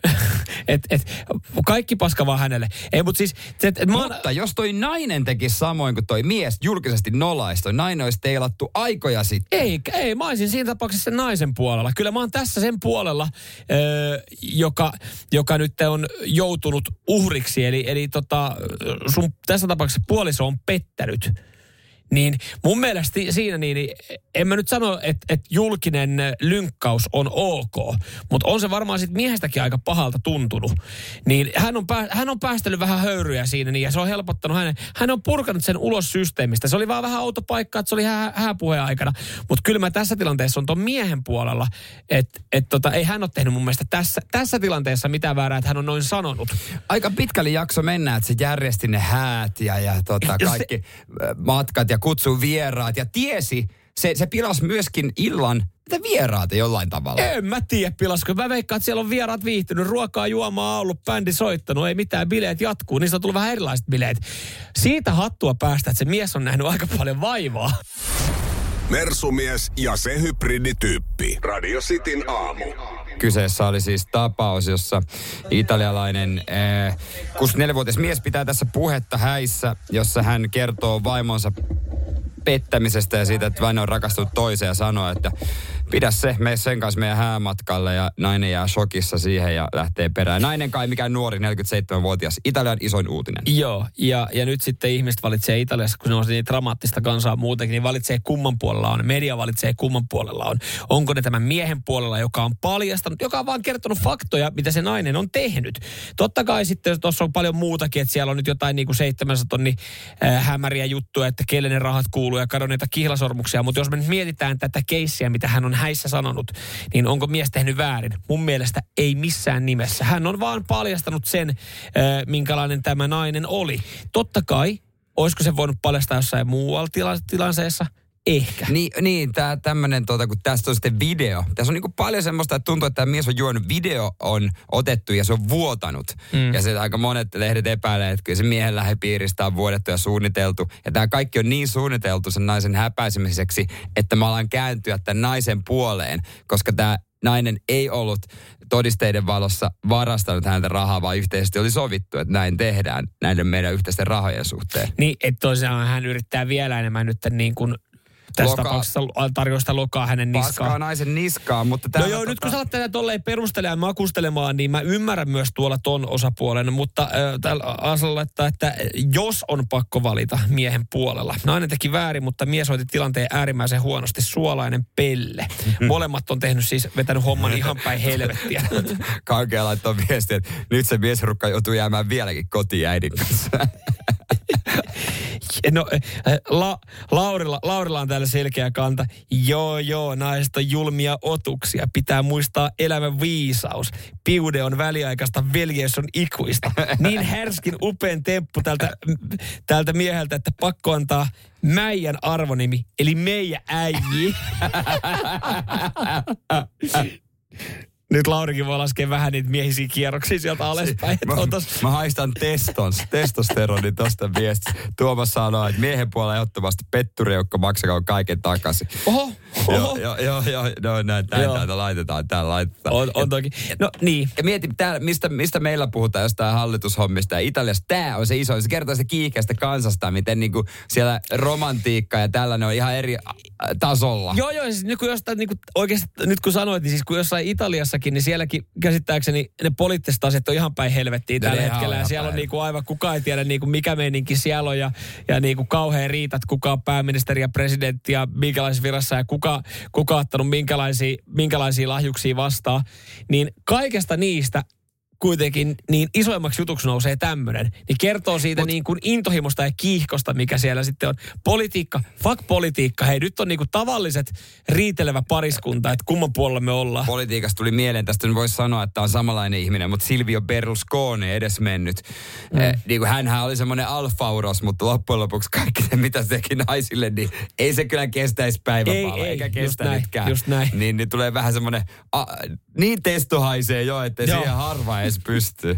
et, et, kaikki paska vaan hänelle. Ei, mutta siis... Et, et mä oon, Mutta jos toi nainen teki samoin kuin toi mies julkisesti nolaisi, toi nainen olisi teilattu aikoja sitten. ei, ei, mä olisin siinä tapauksessa sen naisen puolella. Kyllä mä oon tässä sen puolella, ö, joka, joka nyt on joutunut uhriksi. Eli, eli tota, sun tässä tapauksessa puoliso on pettänyt. Niin mun mielestä siinä niin, niin en mä nyt sano, että, että julkinen lynkkaus on ok, mutta on se varmaan sit miehestäkin aika pahalta tuntunut. Niin hän on, pää, hän on päästellyt vähän höyryjä siinä niin, ja se on helpottanut hänen. Hän on purkanut sen ulos systeemistä. Se oli vaan vähän outo paikka, että se oli hää, hääpuheen aikana. Mutta kyllä mä tässä tilanteessa on ton miehen puolella, että et tota, ei hän ole tehnyt mun mielestä tässä, tässä tilanteessa mitään väärää, että hän on noin sanonut. Aika pitkälle jakso mennä, että se järjesti ne häät ja, ja tota, kaikki se... matkat ja kutsuu vieraat ja tiesi, se, se pilasi myöskin illan niitä vieraita jollain tavalla. En mä tiedä, pilasko. Mä veikkaan, että siellä on vieraat viihtynyt, ruokaa, juomaa ollut, bändi soittanut, ei mitään, bileet jatkuu. Niistä on tullut vähän erilaiset bileet. Siitä hattua päästä, että se mies on nähnyt aika paljon vaivaa. Mersumies ja se hybridityyppi. Radio Cityn aamu. Kyseessä oli siis tapaus, jossa italialainen eh, 64-vuotias mies pitää tässä puhetta häissä, jossa hän kertoo vaimonsa pettämisestä ja siitä, että vain on rakastunut toiseen ja sanoo, että pidä se, mene sen kanssa meidän häämatkalle ja nainen jää shokissa siihen ja lähtee perään. Nainen kai mikään nuori 47-vuotias, Italian isoin uutinen. Joo, ja, ja nyt sitten ihmiset valitsee Italiassa, kun se on niin dramaattista kansaa muutenkin, niin valitsee kumman puolella on. Media valitsee kumman puolella on. Onko ne tämän miehen puolella, joka on paljastanut, joka on vaan kertonut faktoja, mitä se nainen on tehnyt. Totta kai sitten tuossa on paljon muutakin, että siellä on nyt jotain niin kuin 700 tonni äh, hämäriä juttuja, että kelle ne rahat kuuluu ja kadonneita kihlasormuksia. Mutta jos me nyt mietitään tätä keissiä, mitä hän on häissä sanonut, niin onko mies tehnyt väärin? Mun mielestä ei missään nimessä. Hän on vaan paljastanut sen, minkälainen tämä nainen oli. Totta kai, olisiko se voinut paljastaa jossain muualla tila- tilanteessa? Ehkä. Niin, niin tää tämmönen, tota, kun tästä on sitten video. Tässä on niinku paljon semmoista, että tuntuu, että tämä mies on juonut, video on otettu ja se on vuotanut. Mm. Ja se aika monet lehdet epäilee, että kyllä se miehen lähipiiristä on vuodettu ja suunniteltu. Ja tämä kaikki on niin suunniteltu sen naisen häpäisemiseksi, että mä alan kääntyä tämän naisen puoleen, koska tämä nainen ei ollut todisteiden valossa varastanut häntä rahaa, vaan yhteisesti oli sovittu, että näin tehdään näiden meidän yhteisten rahojen suhteen. Niin, että tosiaan hän yrittää vielä enemmän nyt niin kuin Tässä Loka- tapauksessa tarjoaa sitä lokaa hänen niskaan. Paskaa naisen niskaan, mutta No joo, tota- nyt kun sä alat tätä tolleen perustelemaan ja makustelemaan, niin mä ymmärrän myös tuolla ton osapuolen, mutta äh, täällä Asla laittaa, että jos on pakko valita miehen puolella. Nainen teki väärin, mutta mies hoiti tilanteen äärimmäisen huonosti. Suolainen pelle. Molemmat on tehnyt siis, vetänyt homman ihan päin helvettiä. Kankea laittoi viestiä, että nyt se miesrukka joutuu jäämään vieläkin kotiin äidin kanssa. No, äh, La, Laurilla, Laurilla on täällä selkeä kanta. Joo, joo, naiset on julmia otuksia. Pitää muistaa elämän viisaus. Piude on väliaikaista, veljeys on ikuista. Niin härskin upean temppu tältä, tältä mieheltä, että pakko antaa Mäijän arvonimi, eli meidän äiji. Nyt Laurikin voi laskea vähän niitä miehisiä kierroksia sieltä alaspäin. Mä, on tos- mä haistan testons, testosteronin tosta viestistä. Tuomas sanoo, että miehen puolella ehdottomasti petturijoukko maksakaa kaiken takaisin. Oho, Joo, joo, joo, no, näin, näin Joo. täältä laitetaan, täällä laitetaan. On, on toki. No niin. Ja mieti, täällä, mistä, mistä meillä puhutaan jostain hallitushommista ja Italiassa tämä on se iso, se kertoo sitä kiihkeästä kansasta, miten niinku siellä romantiikka ja tällainen on ihan eri äh, tasolla. Joo, joo, siis nyt kun jostain, niin kuin, oikeasti, nyt kun sanoit, niin siis kun jossain Italiassakin, niin sielläkin käsittääkseni ne poliittiset asiat on ihan päin helvettiin tällä ne hetkellä. Ja siellä on päin. niin kuin aivan, kukaan ei tiedä niin kuin mikä meininki siellä on ja, ja niin kuin kauhean riitat, kuka on pääministeri ja presidentti ja minkälaisessa virassa ja kuka, kuka on ottanut minkälaisia, minkälaisia lahjuksia vastaan. Niin kaikesta niistä kuitenkin niin isoimmaksi jutuksi nousee tämmöinen, niin kertoo siitä Mut, niin kuin intohimosta ja kiihkosta, mikä siellä sitten on. Politiikka, fuck politiikka. Hei, nyt on niin kuin tavalliset riitelevä pariskunta, että kumman puolella me ollaan. Politiikasta tuli mieleen, tästä voisi sanoa, että on samanlainen ihminen, mutta Silvio Berlusconi edes mennyt. Mm. Eh, niin kuin hänhän oli semmoinen alfauros, mutta loppujen lopuksi kaikki se, mitä se teki naisille, niin ei se kyllä kestäisi päivänvaloa, Ei, ei, eikä just kestänytkään. näin, just näin. Niin, niin tulee vähän semmoinen, a, niin testo haisee jo, että siihen harva edes pystyy.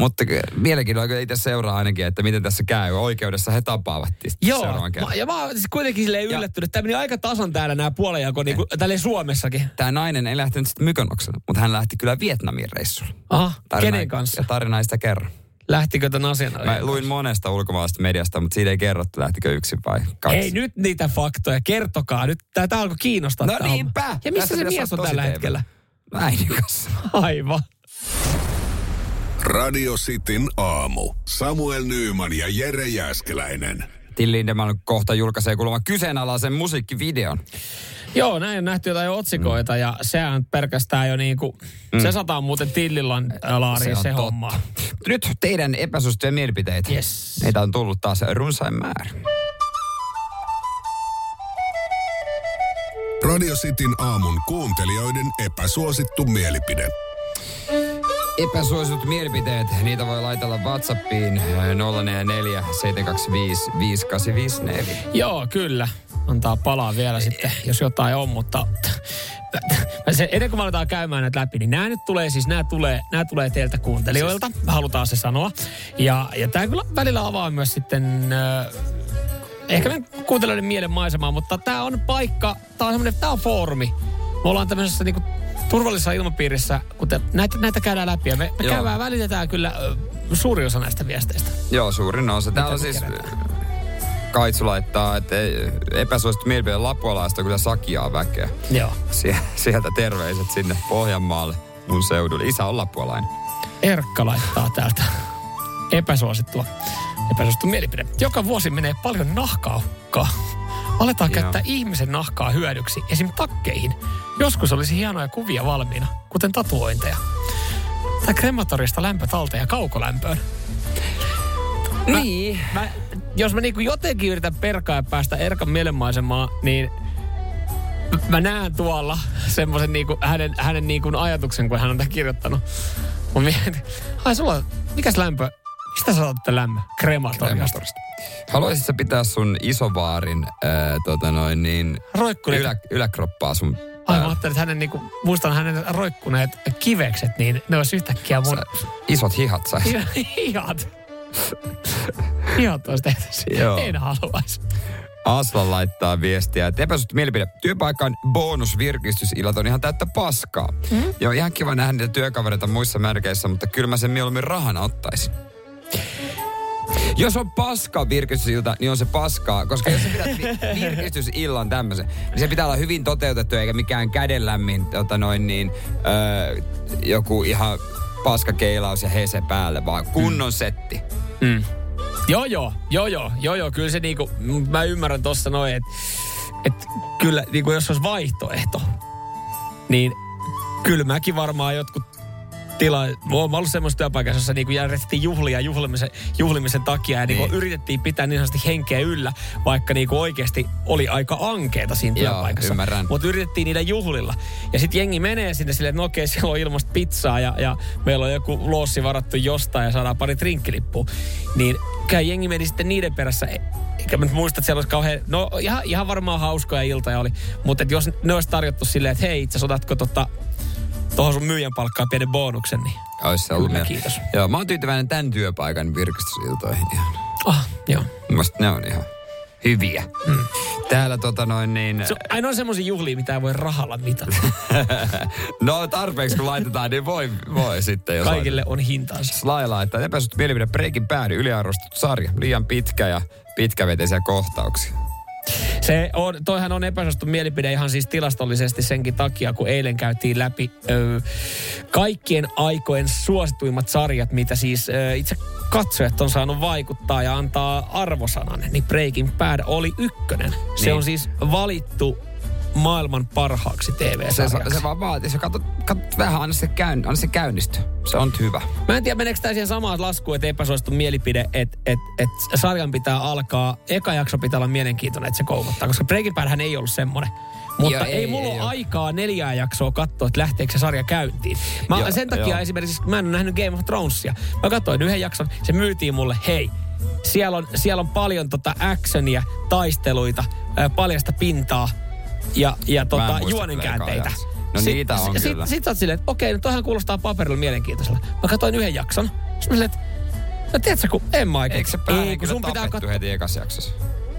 Mutta mielenkiintoista kun itse seuraa ainakin, että miten tässä käy. Oikeudessa he tapaavat Joo, kerran. mä, ja mä oon siis kuitenkin silleen yllättynyt, että tämä meni aika tasan täällä nämä puolenjako, niin kuin tälleen Suomessakin. Tämä nainen ei lähtenyt sitten Mykonokselle, mutta hän lähti kyllä Vietnamin reissulle. Aha, Tarina- kenen kanssa? Ja tarina ei sitä kerro. Lähtikö tämän asian? Mä luin monesta ulkomaalaisesta mediasta, mutta siitä ei kerrottu, lähtikö yksin vai kaksi. Ei nyt niitä faktoja, kertokaa. Nyt tää alkoi kiinnostaa No niinpä. Ja missä se mies on tällä teema. hetkellä? Äidin kanssa. Aivan. Radio Cityn aamu. Samuel Nyyman ja Jere Jäskeläinen. Till Lindemann kohta julkaisee kuulemma kyseenalaisen musiikkivideon. Joo, näin on nähty jotain otsikoita mm. ja sehän pelkästään jo niinku, mm. se sataa muuten Tillilan laariin se, on se totta. homma. Nyt teidän epäsuosittuja mielipiteitä. Yes. Meitä on tullut taas runsain määrä. Radio Cityn aamun kuuntelijoiden epäsuosittu mielipide. Epäsuositut mielipiteet, niitä voi laitella WhatsAppiin äh, 044 725 5854. Joo, kyllä. Antaa palaa vielä sitten, jos jotain on, mutta se, ennen kuin me aletaan käymään näitä läpi, niin nämä nyt tulee siis, nämä tulee, nämä tulee teiltä kuuntelijoilta, halutaan se sanoa. Ja, ja tämä kyllä välillä avaa myös sitten, äh, ehkä meidän kuuntelijoiden mielen maisemaa, mutta tämä on paikka, tämä on semmoinen, tämä on foorumi. Me ollaan tämmöisessä niinku turvallisessa ilmapiirissä, kun te, näitä, näitä käydään läpi ja me, me Joo. käydään, välitetään kyllä suuri osa näistä viesteistä. Joo, suurin osa. Täällä on siis kerätään? Kaitsu laittaa, että epäsuosittu mielipide Lapualaista kyllä sakiaa väkeä. Joo. Sie- sieltä terveiset sinne Pohjanmaalle, mun seudulle. Isä on lapualainen. Erkka laittaa täältä epäsuosittua, epäsuosittu mielipide. Joka vuosi menee paljon nahkaa hukkaan. Aletaan Joo. käyttää ihmisen nahkaa hyödyksi, esim. takkeihin. Joskus olisi hienoja kuvia valmiina, kuten tatuointeja. Tai krematorista lämpötalteen ja kaukolämpöön. Mä, Niin. Mä, jos mä niinku jotenkin yritän perkaa ja päästä Erkan mielenmaisemaan, niin mä näen tuolla semmoisen niinku, hänen, hänen niinku ajatuksen, kun hän on tämän kirjoittanut. Mä mietin, ai sulla, mikäs lämpö, mistä sä otat tämän lämmön? Krematoriasta. Krematorista. Haluaisitko sä pitää sun isovaarin ää, tota noin niin, Roikkuneet. ylä, yläkroppaa sun Ai mä ajattelin, että hänen niinku, muistan hänen roikkuneet kivekset, niin ne olisi yhtäkkiä mun Sä, isot hihat sais. hihat. Hihat olisi tehty siihen. En haluaisi. Aslan laittaa viestiä, että epäsuosittu mielipide. Työpaikan bonusvirkistysillat on ihan täyttä paskaa. Mm? Ja on ihan kiva nähdä niitä työkavereita muissa merkeissä, mutta kyllä mä sen mieluummin rahana ottaisin. Jos on paska virkistysilta, niin on se paskaa. Koska jos sä pidät vi- virkistysillan tämmöisen, niin se pitää olla hyvin toteutettu, eikä mikään kädenlämmin tota noin niin, öö, joku ihan paskakeilaus ja hese päälle, vaan kunnon setti. Mm. Joo, joo, joo, joo, joo, joo. Kyllä se niinku, mä ymmärrän tossa noin, että et kyllä niinku jos olisi vaihtoehto, niin kyllä mäkin varmaan jotkut tila, mä ollut semmoisessa työpaikassa, jossa niinku järjestettiin juhlia juhlimisen, juhlimisen takia ja niinku Niin. yritettiin pitää niin sanotusti henkeä yllä, vaikka niinku oikeasti oli aika ankeeta siinä Joo, työpaikassa. ymmärrän. Mutta yritettiin niitä juhlilla. Ja sitten jengi menee sinne silleen, että no okei, siellä on ilmasta pizzaa ja, ja meillä on joku loossi varattu jostain ja saadaan pari trinkkilippua. Niin käy jengi meni sitten niiden perässä. Eikä mä nyt muista, että siellä olisi kauhean, no ihan, ihan varmaan hauskoja iltoja oli. Mutta jos ne olisi tarjottu silleen, että hei itse otatko tota, tuohon sun myyjän palkkaan pienen bonuksen, niin Olisi se ollut Kyllä, kiitos. Joo, mä oon tyytyväinen tämän työpaikan virkistysiltoihin ihan. ah, joo. Mielestäni ne on ihan hyviä. Mm. Täällä tota noin niin... Se on ainoa semmoisia juhlia, mitä ei voi rahalla mitata. no tarpeeksi kun laitetaan, niin voi, voi sitten. Jos Kaikille on hintansa. Slaila, että epäsuhtu mielipide Breaking Bad, yliarvostettu sarja. Liian pitkä ja pitkäveteisiä kohtauksia. Se on, toihan on epäsuosittu mielipide ihan siis tilastollisesti senkin takia, kun eilen käytiin läpi ö, kaikkien aikojen suosituimmat sarjat, mitä siis ö, itse katsojat on saanut vaikuttaa ja antaa arvosanan. Niin Breaking Bad oli ykkönen. Se Niin. on siis valittu maailman parhaaksi Se, TV-sarjaksi. se vaan vaatii, se katsot, katsot vähän, anna se, käyn, anna se käynnisty. Se on hyvä. Mä en tiedä, meneekö tämä siihen samaan laskuun, että epäsuosittu mielipide, että et, et sarjan pitää alkaa, eka jakso pitää olla mielenkiintoinen, että se koukuttaa, koska Breaking Badhän ei ollut semmoinen. Mutta Joo, ei, ei, mulla ei ole aikaa neljää jaksoa katsoa, että lähteekö se sarja käyntiin. Mä, Joo, sen takia joo. esimerkiksi, mä en ole nähnyt Game of Thronesia. Mä katsoin yhden jakson, se myytiin mulle, hei, siellä on, siellä on paljon tota actionia, taisteluita, ää, paljasta pintaa ja, ja tota, juonenkäänteitä. No niitä on sit, kyllä. Sit sä oot silleen, että okei, no toihan kuulostaa paperilla mielenkiintoisella. Mä katsoin yhden jakson. Sitten mä että no tiedätkö, kun en mä. Eikö se Ei, kun sun pitää, katsoa, heti ekassa jaksossa?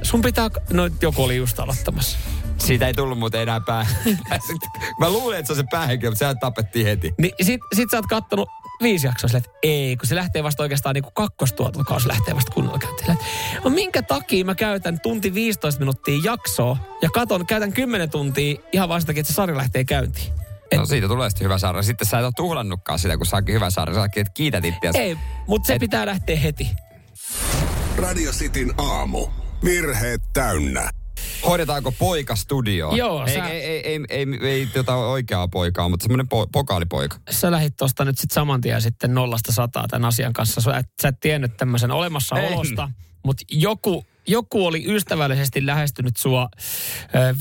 sun pitää, no joku oli just aloittamassa. Siitä ei tullut muuten enää pää. Mä luulen, että se on se päähenkilö, mutta sehän tapettiin heti. Niin sit, sit sä oot kattonut viisi jaksoa silleen, että ei, kun se lähtee vasta oikeastaan niin kuin kakkostuotantokausi lähtee vasta kunnolla käyntiin. No minkä takia mä käytän tunti 15 minuuttia jaksoa ja katon, käytän 10 tuntia ihan vasta että se sarja lähtee käyntiin. Et, No siitä tulee sitten hyvä sarja. Sitten sä et ole tuhlannutkaan sitä, kun saakin hyvä sarja. Sä että kiität itseäsi. ei, mutta se Et- pitää lähteä heti. Radio Cityn aamu. Virheet täynnä. Hoidetaanko poika studioon? Joo, ei, sä- ei, ei, ei, ei, ei, ei tota oikeaa poikaa, mutta semmoinen po, pokaalipoika. Sä lähit tuosta nyt sitten saman tien sitten nollasta sataa tämän asian kanssa. Sä et, sä et tiennyt tämmöisen olemassaolosta, mutta joku, joku oli ystävällisesti lähestynyt sua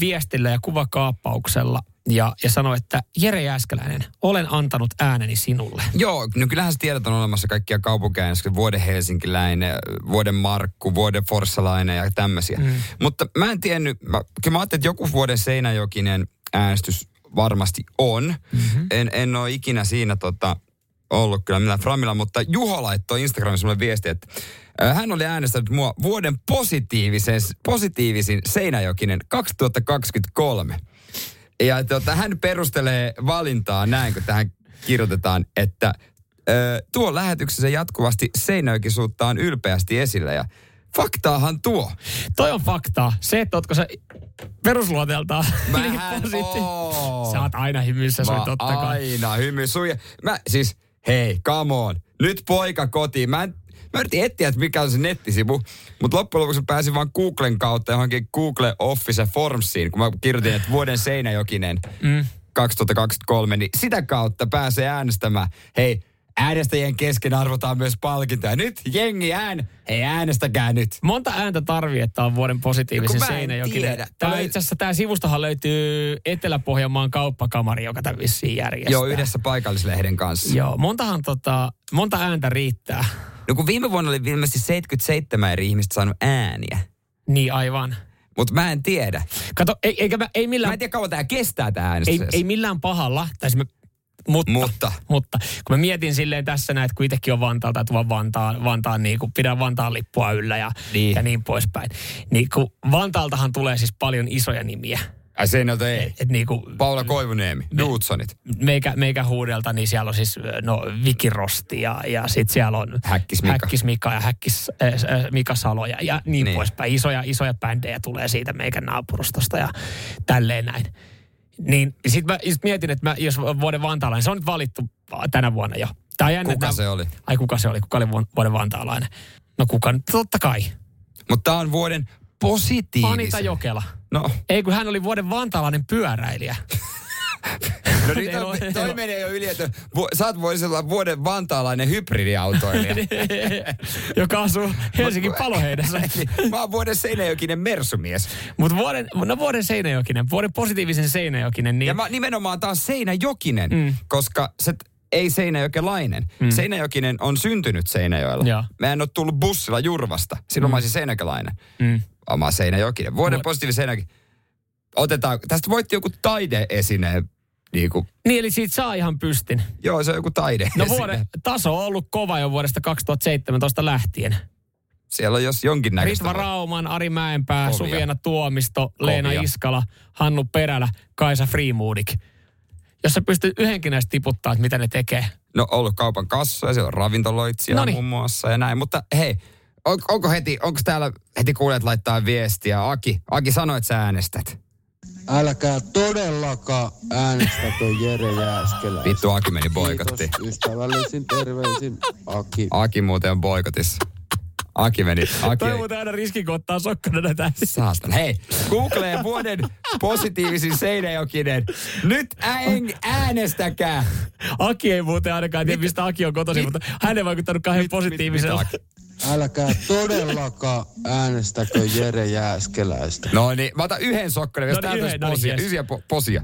viestillä ja kuvakaappauksella ja, ja sanoi, että Jere Jääskeläinen, olen antanut ääneni sinulle. Joo, no kyllähän sä tiedät, on olemassa kaikkia kaupunkeja, vuoden helsinkiläinen, vuoden Markku, vuoden forssalainen ja tämmöisiä. Mm. Mutta mä en tiennyt, mä, kyllä mä ajattelin, että joku vuoden Seinäjokinen äänestys varmasti on. Mm-hmm. En, en ole ikinä siinä tota, ollut kyllä millään Framilla, mutta Juho laittoi Instagramissa mulle viesti, että hän oli äänestänyt mua vuoden positiivisen, positiivisin Seinäjokinen 2023. Ja tota, hän perustelee valintaa näin, kun tähän kirjoitetaan, että ö, tuo lähetyksessä jatkuvasti seinäjokisuuttaan ylpeästi esille ja faktaahan tuo. Toi on faktaa. Se, että ootko sä perusluoteeltaan Mähän oon. Sä oot aina hymyssä, se Mä on totta kai. aina hymy. Mä siis, hei, come on. Nyt poika kotiin. Mä en, Mä yritin etsiä, että mikä on se nettisivu, mutta loppujen lopuksi mä pääsin vaan Googlen kautta johonkin Google Office Formsiin, kun mä kirjoitin, että vuoden Seinäjokinen Mm. 2023, niin sitä kautta pääsee äänestämään. Hei, äänestäjien kesken arvotaan myös palkintoja. Nyt jengi ään, hei äänestäkää nyt. Monta ääntä tarvii, että on vuoden positiivisen No Seinäjokinen. Toi- itse asiassa tämä sivustohan löytyy Etelä-Pohjanmaan kauppakamari, joka tämän vissiin järjestää. Joo, yhdessä paikallislehden kanssa. Joo, montahan tota, monta ääntä riittää. No kun viime vuonna oli ilmeisesti 77 eri ihmistä saanut ääniä. Niin aivan. Mutta mä en tiedä. Kato, ei, eikä mä, ei Mä millään, en tiedä kauan tää kestää tää äänestys. ei, ei millään pahalla, tai siis mä, mutta, Mutta. mutta kun mä mietin silleen tässä näin, että kun itsekin on Vantaalta, että tuon Vantaan, Vantaan niin kuin pidän Vantaan lippua yllä ja Niin. ja niin poispäin. Niin kun Vantaaltahan tulee siis paljon isoja nimiä. Ai Seinältä ei. Et, et niinku, Paula Koivuniemi, Dudsonit. meikä, meikä huudelta, niin siellä on siis no, Vikirosti ja, ja sitten siellä on Häkkis Mika. Häkkis Mika ja Häkkis äh, äh, Mika Salo ja, ja niin, Niin. poispäin. Isoja, isoja bändejä tulee siitä meikän naapurustosta ja tälleen näin. Niin sitten mä sit mietin, että mä, jos vuoden vantaalainen, se on nyt valittu tänä vuonna jo. Tää jännä, Kuka että se oli? Ai kuka se oli? Kuka oli vu- vuoden vantaalainen? No kuka? Totta kai. Mutta tämä on vuoden positiivisen. Anita Jokela. No, Ei kun hän oli vuoden vantaalainen pyöräilijä. no nyt on, toi menee jo yli, että sä oot voisi olla vuoden vantaalainen hybridiautoilija. joka asuu Helsingin paloheidessä. Eli mä oon vuoden Seinäjokinen mersumies. Mutta vuoden, no vuoden Seinäjokinen, vuoden positiivisen Seinäjokinen, niin Ja mä, nimenomaan on Seinäjokinen, mm. koska se ei Seinäjokelainen. Mm. Seinäjokinen on syntynyt Seinäjoella. Joo. Mä en ole tullut bussilla Jurvasta. Silloin mm. mä olisin Seinäjokelainen. Mm. Oma Seinäjokinen. Vuoden Vu- positiivinen Seinäjokinen. Otetaan, tästä voitti joku taideesineen. Niin kuin, niin eli siitä saa ihan pystin. joo, se on joku taide. No vuoden taso on ollut kova jo vuodesta 2017 lähtien. Siellä on jos jonkinnäköistä. Ritva Rauman, Ari Mäenpää, Kovia. Suviana Tuomisto, Leena Kovia. Iskala, Hannu Perälä, Kaisa Freemudik. Jos sä pystyt yhdenkin näistä tiputtaa, että mitä ne tekee. No ollut kaupan kassoja, siellä on ravintoloitsija Noniin. muun muassa ja näin. Mutta hei, on, onko heti, onko täällä heti kuulijat laittaa viestiä? Aki, Aki sanoi, että sä äänestät. Älkää todellakaan äänestäkö Jere Jääskelä. Vittu Aki meni boikottiin. Kiitos ystävällisin terveisin Aki. Aki muuten on boikotissa. Aki meni. Aki Toi muuten aina riski, kun ottaa sokkona näitä. Saatan. Hei, Googleen vuoden positiivisin Seinäjokinen. Nyt ään, äänestäkää. Aki ei muuten ainakaan tiedä, mistä Aki on kotoisin, mutta hän ei vaikuttanut kauhean positiivisella. Mit- mit- Älkää todellakaan äänestäkö Jere Jääskeläistä. No niin, mä otan yhden sokkonen, jos No niin, täältä olisi yhden, no niin, posia. yes. Ysiä po, posia.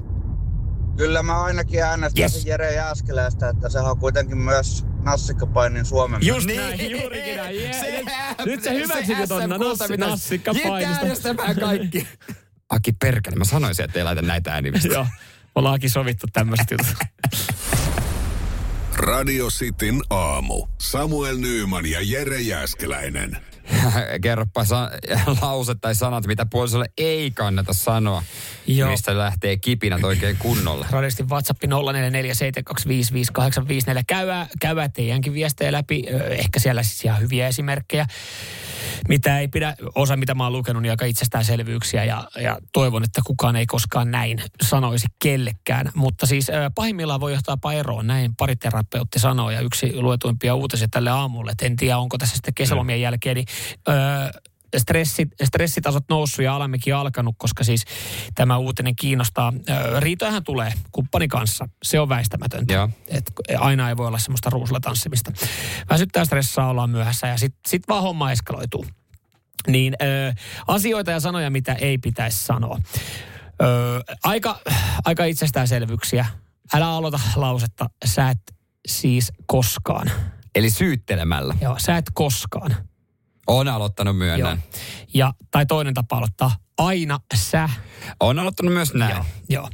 Kyllä mä ainakin äänestäisin Yes. Jere Jääskeläistä, että sehän on kuitenkin myös nassikkapainin Suomen Just Niin. näin, juurikin näin. Yeah, Se-. Nyt sä hyväksyt jo ton SM-kulta nassi, pitäisi- nassikka Jette painista. äänestämään kaikki. Aki perkele, mä sanoisin, että ei laita näitä äänimistä. Joo, ollaan Aki sovittu tämmöistä. Radio Cityn aamu. Samuel Nyyman ja Jere Jäskeläinen. Kerropa sa- lause tai sanat, mitä puolisolle ei kannata sanoa. Joo. Mistä lähtee kipinät oikein kunnolla. Radistin WhatsApp 0447255854. Käydään, käydään teidänkin viestejä läpi. Ehkä siellä siis ihan hyviä esimerkkejä. Mitä ei pidä, osa mitä mä oon lukenut, niin aika itsestäänselvyyksiä ja, ja toivon, että kukaan ei koskaan näin sanoisi kellekään. Mutta siis ö, pahimmillaan voi johtaa jopa eroon, näin pariterapeutti sanoo ja yksi luetuimpia uutisia tälle aamulle. Et en tiedä, onko tässä sitten kesälomien jälkeen, niin ö, stressit, stressitasot noussut ja alamäki alkanut, koska siis tämä uutinen kiinnostaa. Ö, Riitojahan tulee kumppani kanssa, se on väistämätöntä. Et aina ei voi olla semmoista ruusulla tanssimista. Väsyttää stressaa, ollaan myöhässä ja sitten sit vaan homma eskaloituu. Niin ö, asioita ja sanoja, mitä ei pitäisi sanoa. Ö, aika, aika itsestäänselvyyksiä. Älä aloita lausetta, sä et siis koskaan. Eli syyttelemällä. Joo, sä et koskaan. On aloittanut myönnän. Joo. Ja, tai toinen tapa aloittaa, aina sä. On aloittanut myös näin. Joo, joo.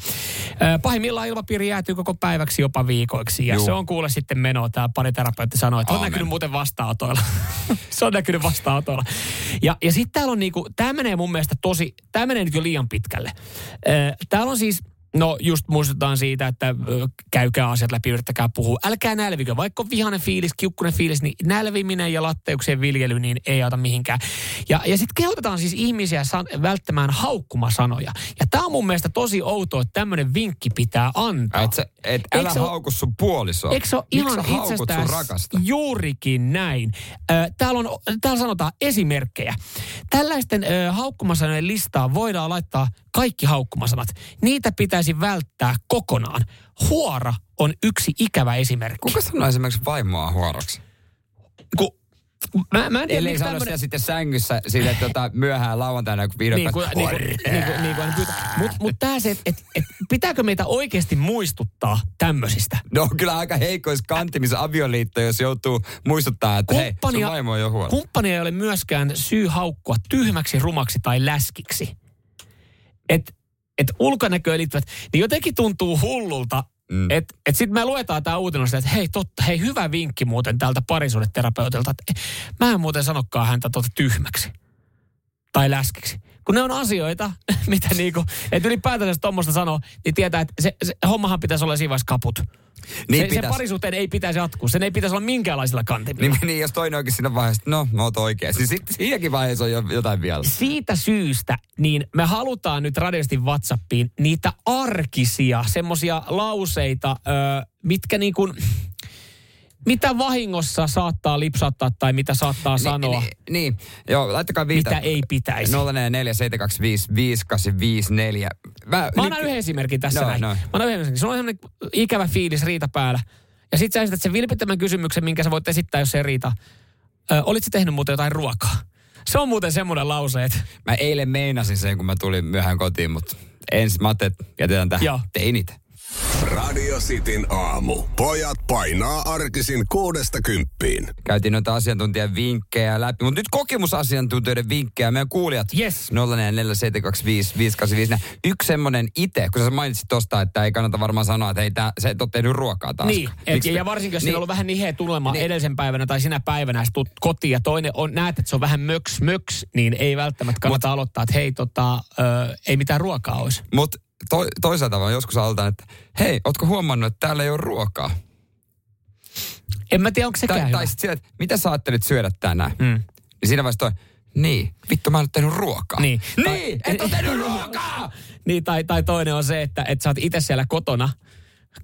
Pahimmillaan ilmapiiri jäätyy koko päiväksi, jopa viikoiksi. Ja Juu. se on kuule sitten menoa. Tämä pariterapeutti sanoi, että on Aamen. näkynyt muuten vastaanotoilla. se on näkynyt vastaanotoilla. Ja, ja sitten täällä on niinku, tämä menee mun mielestä tosi, tämä menee nyt jo liian pitkälle. Täällä on siis, no just muistutetaan siitä, että käykää asiat läpi, yrittäkää puhua. Älkää nälvikö, vaikka on vihainen fiilis, kiukkunen fiilis, niin nälviminen ja latteuksien viljely niin ei auta mihinkään. Ja, ja sitten kehotetaan siis ihmisiä san, välttämään haukkumasanoja. Ja tämä on mun mielestä tosi outoa, että tämmöinen vinkki pitää antaa. Et, sä, et älä Eikö hauku sun puolisoa. Eikö se ole ihan itsestään juurikin näin? Täällä, on, täällä sanotaan esimerkkejä. Tällaisten ö, haukkumasanojen listaan voidaan laittaa kaikki haukkumasanat. Niitä pitäisi välttää kokonaan. Huora on yksi ikävä esimerkki. Kuka sanoo esimerkiksi vaimoa huoroksi? Ku, mä, mä en tiedä, miksi sano tämmönen- sitä sitten sängyssä sille tota, myöhään lauantaina, kun vihdoin Niin kuin, niin kuin, niin kuin, niin kuin Mutta mut tää se, että et, et, pitääkö meitä oikeasti muistuttaa tämmöisistä? No on kyllä aika heikois kantimissa avioliitto, jos joutuu muistuttaa, että hei, sun vaimo on jo huono. kumppania ei ole myöskään syy haukkua tyhmäksi, rumaksi tai läskiksi. Et, et ulkonäköön liittyvät, niin jotenkin tuntuu hullulta, mm. että et sitten me luetaan tämä uutinen, että hei totta, hei hyvä vinkki muuten tältä parisuudeterapeutilta, että mä en muuten sanokaan häntä tota tyhmäksi. tai läskiksi. Kun ne on asioita, mitä niinku, että ylipäätänsä jos tuommoista sanoo, niin tietää, että se, se hommahan pitäisi olla siinä kaput. Niin se, se pitäis. parisuhteen ei pitäisi jatkuu. Sen ei pitäisi olla minkäänlaisilla kantimilla. Niin, niin, jos toinen onkin siinä vaiheessa, no, mä oot oikein. Siis sit, siinäkin vaiheessa on jo jotain vielä. Siitä syystä, niin me halutaan nyt radiosti WhatsAppiin niitä arkisia, semmosia lauseita, ö, mitkä niin kuin, mitä vahingossa saattaa lipsattaa tai mitä saattaa sanoa, Niin, niin, joo, laittakaa viitä. mitä ei pitäisi. 047255854. Mä, Mä annan yhden esimerkin tässä No, näin. no. Mä annan yhden esimerkin. Sulla on sellainen ikävä fiilis riita päällä. Ja sit sä esität sen vilpittömän kysymyksen, minkä sä voit esittää, jos se riita. Ö, olit sä tehnyt muuten jotain ruokaa? Se on muuten semmoinen lause, että Mä eilen meinasin sen, kun mä tulin myöhään kotiin, mutta ensin mä ajattelin, että jätetään tähän. Joo. Tein itse. Radio Cityn aamu. Pojat painaa arkisin kuudesta kymppiin. Käytiin noita asiantuntijan vinkkejä läpi, mutta nyt kokemusasiantuntijoiden vinkkejä. Meidän kuulijat Yes. 047255854. Yksi semmoinen itse, kun sä mainitsit tosta, että ei kannata varmaan sanoa, että ei tää, se et ole tehnyt ruokaa taas. Niin, et, ja varsinkin jos niin. on ollut vähän niheä tunnelma niin. edellisen päivänä tai sinä päivänä, sä tulet kotiin ja toinen on, näet, että se on vähän möks möks, niin ei välttämättä kannata Mut, aloittaa, että hei, tota, ö, ei mitään ruokaa olisi. Mutta to, toisaalta mä joskus aloitan, että hei, ootko huomannut, että täällä ei ole ruokaa? En mä tiedä, onko sekään Tai, tai sitten että mitä sä ajattelit syödä tänään? Mm. Niin siinä vaiheessa toi, niin, vittu mä en ole tehnyt ruokaa. Niin. Niin, et ole tehnyt ruokaa! Niin, tai, tai toinen on se, että, että sä oot itse siellä kotona,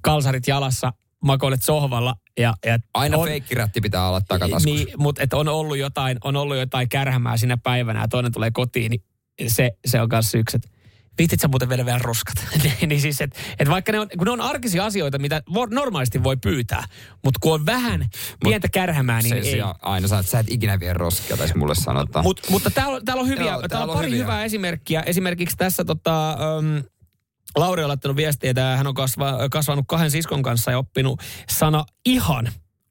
kalsarit jalassa, makoilet sohvalla ja, ja Aina on, feikkirätti pitää olla takataskussa. Niin, mutta että on ollut jotain, on ollut jotain kärhämää siinä päivänä ja toinen tulee kotiin, niin se, se on kanssa yksi, että viitit sä muuten vielä vielä roskat. Niin, niin siis, että et vaikka ne on, kun ne on arkisia asioita, mitä vo- normaalisti voi pyytää, mutta kun on vähän pientä kärhämää, niin ei. sijaan aina että sä et ikinä vie roskia, taisi mulle sanotaan. Mut, mutta täällä on, täällä on hyviä, Joo, täällä, täällä on on pari hyviä. hyvää esimerkkiä. Esimerkiksi tässä tota, um, Lauri on laittanut viestiä, että hän on kasva, kasvanut kahden siskon kanssa ja oppinut sana ihan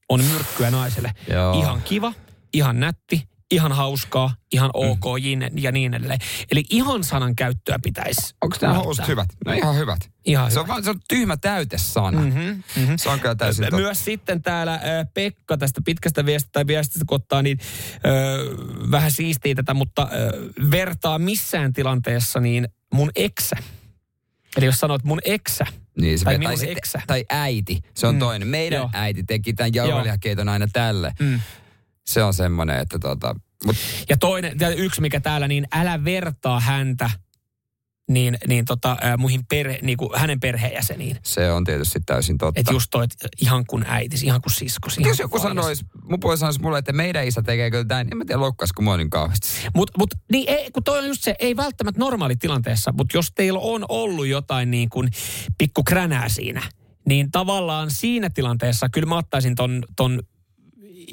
on myrkkyä naiselle. Joo. Ihan kiva, ihan nätti, ihan hauskaa, ihan ok mm. ja niin edelleen. Eli ihan sanan käyttöä pitäisi. Onko nämä housut hyvät? No ihan hyvät. Ihan se hyvät. on vaan se on tyhmä täytesana. Mhm, mhm. Se on kyllä täysin totta. Myös sitten täällä Pekka tästä pitkästä viestistä tai viestistä kun ottaa, niin äh, vähän siistii tätä, mutta äh, vertaa missään tilanteessa niin mun eksä. Eli jos sanot mun eksä, Niin, se tai tai, minun sitten- eksä. tai äiti, se on Mm. mm. toinen. Meidän Joo. äiti teki tämän jauhelihakeiton aina tälle. Mm. Se on semmoinen, että tota, mut Ja toinen, ja yksi mikä täällä, niin älä vertaa häntä niin, niin tota, äh, muihin perhe, niin kuin hänen perheenjäseniin. se on tietysti täysin totta. Että just toi, että ihan kuin äitis, ihan kuin siskos. ihan Jos joku sanoisi, mun puoli sanoisi mulle, että meidän isä tekee kyllä tämän, niin mä tiedä loukkaisiko mua niin kauheasti. Mutta mut, niin ei, kun toi on just se, ei välttämättä normaali tilanteessa, mutta jos teillä on ollut jotain niin kuin pikku kränää siinä, niin tavallaan siinä tilanteessa kyllä mä ottaisin ton, ton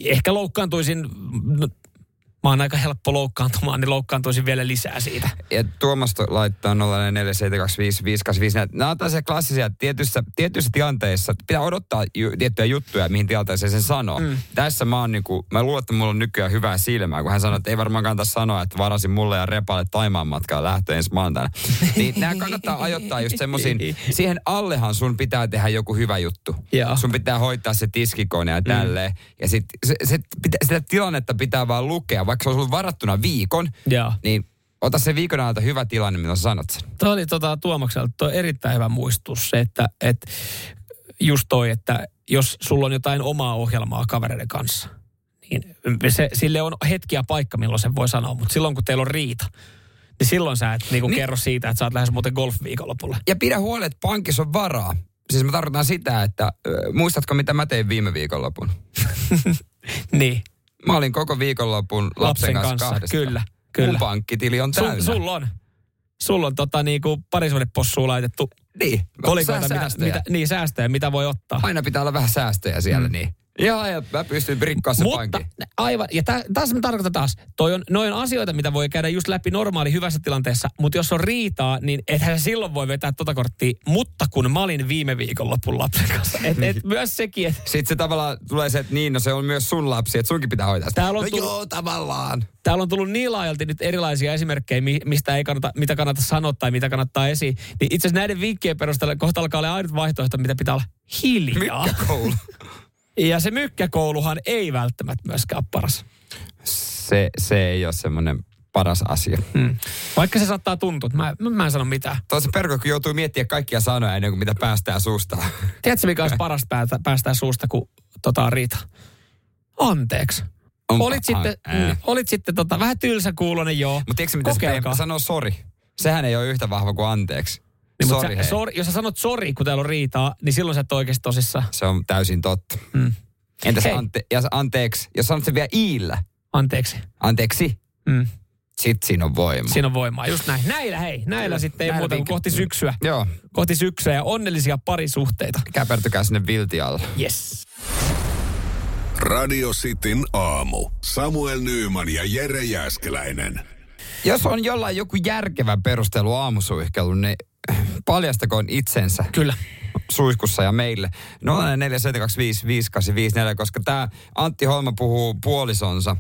ehkä loukkaantuisin, no, mä oon aika helppo loukkaantumaan, niin loukkaantuisin vielä lisää siitä. Ja Tuomas laittaa 047255854. Nämä on tällaisia klassisia, tietyissä, tietyissä tilanteissa pitää odottaa ju, tiettyjä juttuja, mihin tilanteeseen sen sanoo. Mm. Tässä mä oon niinku, mä luulen, että mulla on nykyään hyvää silmää, kun hän sanoi, että ei varmaan kannata sanoa, että varasin mulle ja Repalle Taimaan matkaa lähtö ensi maantaina. niin nämä kannattaa ajoittaa just semmoisiin, siihen allehan sun pitää tehdä joku hyvä juttu. Joo. Sun pitää hoitaa se tiskikone ja tälleen. Ja sit, se, se, pitä, sitä tilannetta pitää vaan lukea, vaikka se on ollut varattuna viikon, Joo. niin ota se viikon ajalta hyvä tilanne, mitä sä sanot sen. Toi oli tota, Tuomakselta toi erittäin hyvä muistus se, että et, just toi, että jos sulla on jotain omaa ohjelmaa kavereiden kanssa, niin se, sille on hetki ja paikka, milloin sen voi sanoa, mutta silloin kun teillä on riita, niin silloin sä et niinku Niin. kerro siitä, että sä oot lähes muuten golf-viikonlopulle. Ja pidä huoli, että pankissa on varaa. Siis mä tarkoitan sitä, että ö, muistatko mitä mä tein viime viikonlopun? Niin, Mä olin koko viikonlopun lapsen, lapsen kanssa, kanssa, kahdesta. kyllä, kyllä. Mun pankkitili on Sul, täynnä. sulla on, sulla on tota niinku parisuudepossuun laitettu Niin. kolikoita, mitä, mitä, niin säästöjä, mitä voi ottaa. Aina pitää olla vähän säästöjä siellä, Mm. niin. Joo, ja mä pystyn rikkoa se Mutta pankki. aivan, ja tä, taas mä tarkoitan taas, toi on, noi on asioita, mitä voi käydä just läpi normaali hyvässä tilanteessa, mutta jos on riitaa, niin ethän silloin voi vetää tota korttia, mutta kun mä olin viime viikon lopun lapsen kanssa, et, et myös sekin, että Sitten se tavallaan tulee se, että niin, no se on myös sun lapsi, että sunkin pitää hoitaa sitä. Täällä on no tullut- joo, tavallaan. täällä on tullut niin laajalti nyt erilaisia esimerkkejä, mi- mistä ei kannata, mitä kannattaa sanoa tai mitä kannattaa esiin. Niin itse asiassa näiden vinkkien perusteella kohta alkaa olla ainut vaihtoehto, mitä pitää olla hiljaa. Mykkäkoulu. Ja se mykkäkouluhan ei välttämättä myöskään paras. se, se ei ole semmoinen paras asia. Mm. Vaikka se saattaa tuntua, mä, mä, mä en sano mitään. Tosi perko, kun joutuu miettimään kaikkia sanoja ennen kuin mitä päästää suusta. Tiedätkö, mikä olisi parasta päästä, päästää suusta, kun tota, Riita? Anteeksi. On- olit sitten, ää. mm, olit sitten tota, vähän tylsä kuulonen, joo. Mutta tiedätkö mitä se sanoo sori? Sehän ei ole yhtä vahva kuin anteeksi. Niin, Sori, sä, sori, jos sä sanot sori, kun täällä on riitaa, niin silloin sä et oikeasti tosissaan. Se on täysin totta. Mm. Entäs Hei. ante, ja anteeksi, jos sanot sen vielä iillä, Anteeksi. anteeksi, Mm. sit siinä on voima. Siinä on voimaa, just näin. Näillä hei, näillä Kyllä, sitten ei näillä muuta kuin kohti syksyä. Joo, Kohti syksyä ja onnellisia parisuhteita. käpertykää sinne viltialle. Yes. Radio Cityn aamu. Samuel Nyyman ja Jere Jäskeläinen. Jos on jollain joku järkevä perustelu aamusuihkelu, niin paljastakoon itsensä. Kyllä. Suihkussa ja meille. 047255854, koska tämä Antti Holma puhuu puolisonsa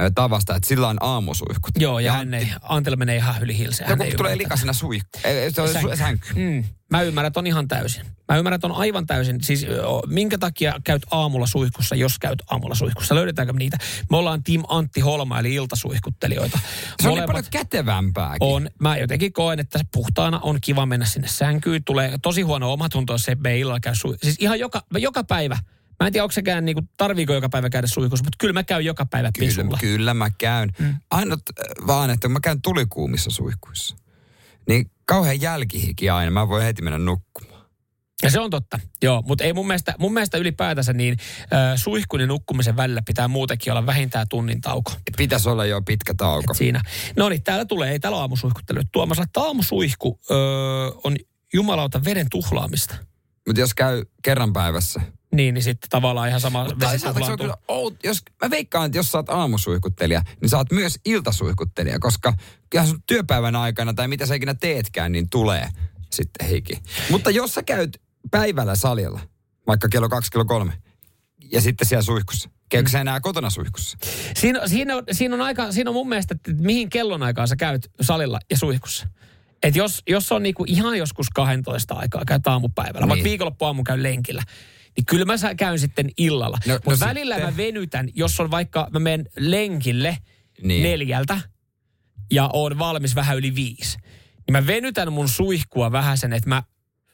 ö, tavasta, että sillä on aamusuihkut. Joo, ja hän ei, Antilla menee ihan yli hilse. Ja Hän kun tulee likasena suihku. Ei, Se on Sänky. sänky. Mm. Mä ymmärrän, että on ihan täysin. Mä ymmärrän, että on aivan täysin. Siis minkä takia käyt aamulla suihkussa, jos käyt aamulla suihkussa? Löydetäänkö niitä? Me ollaan Team Antti Holma, eli iltasuihkuttelijoita. Se on niin Molemmat- paljon kätevämpääkin. On. Mä jotenkin koen, että puhtaana on kiva mennä sinne sänkyyn. Tulee tosi huono omatunto, jos se ei illalla käy sui... Siis ihan joka, joka päivä. Mä en tiedä, onko sekään niinku, tarviiko joka päivä käydä suihkussa, mutta kyllä mä käyn joka päivä Kyllä, pisulla. kyllä mä käyn. Mm. Ainut äh, vaan, että kun mä käyn tulikuumissa suihkuissa, niin kauhean jälkihiki aina. Mä voin heti mennä nukkumaan. Ja se on totta, joo. Mutta ei mun mielestä, mun mielestä ylipäätänsä niin äh, suihkun ja nukkumisen välillä pitää muutenkin olla vähintään tunnin tauko. Pitäisi olla jo pitkä tauko. Et siinä. No niin, täällä tulee, ei täällä ole aamusuihkuttelu. Tuomas, että aamusuihku öö, on jumalauta veden tuhlaamista. Mutta jos käy kerran päivässä. Niin, niin sitten tavallaan ihan sama Mutta vesi se on kyllä out, jos, mä veikkaan, että jos sä oot aamusuihkuttelija, niin sä oot myös iltasuihkuttelija, koska kyllähän sun työpäivän aikana tai mitä sä ikinä teetkään, niin tulee sitten hiki. Mutta jos sä käyt päivällä salilla, vaikka kello kaksi, kello kolme, ja sitten siellä suihkussa, käykö sä enää kotona suihkussa? Siinä, siinä, on, siinä, on aika, siinä on mun mielestä, että mihin kellonaikaan sä käyt salilla ja suihkussa. Et jos, jos on niinku ihan joskus 12 aikaa, käyt aamupäivällä, niin. vaikka viikonloppuaamu käyn lenkillä, niin kyllä mä käyn sitten illalla. No- No, no Mutta välillä sitten- mä venytän, jos on vaikka, mä menen lenkille niin. neljältä ja on valmis vähän yli viisi. Niin mä venytän mun suihkua vähän sen, että mä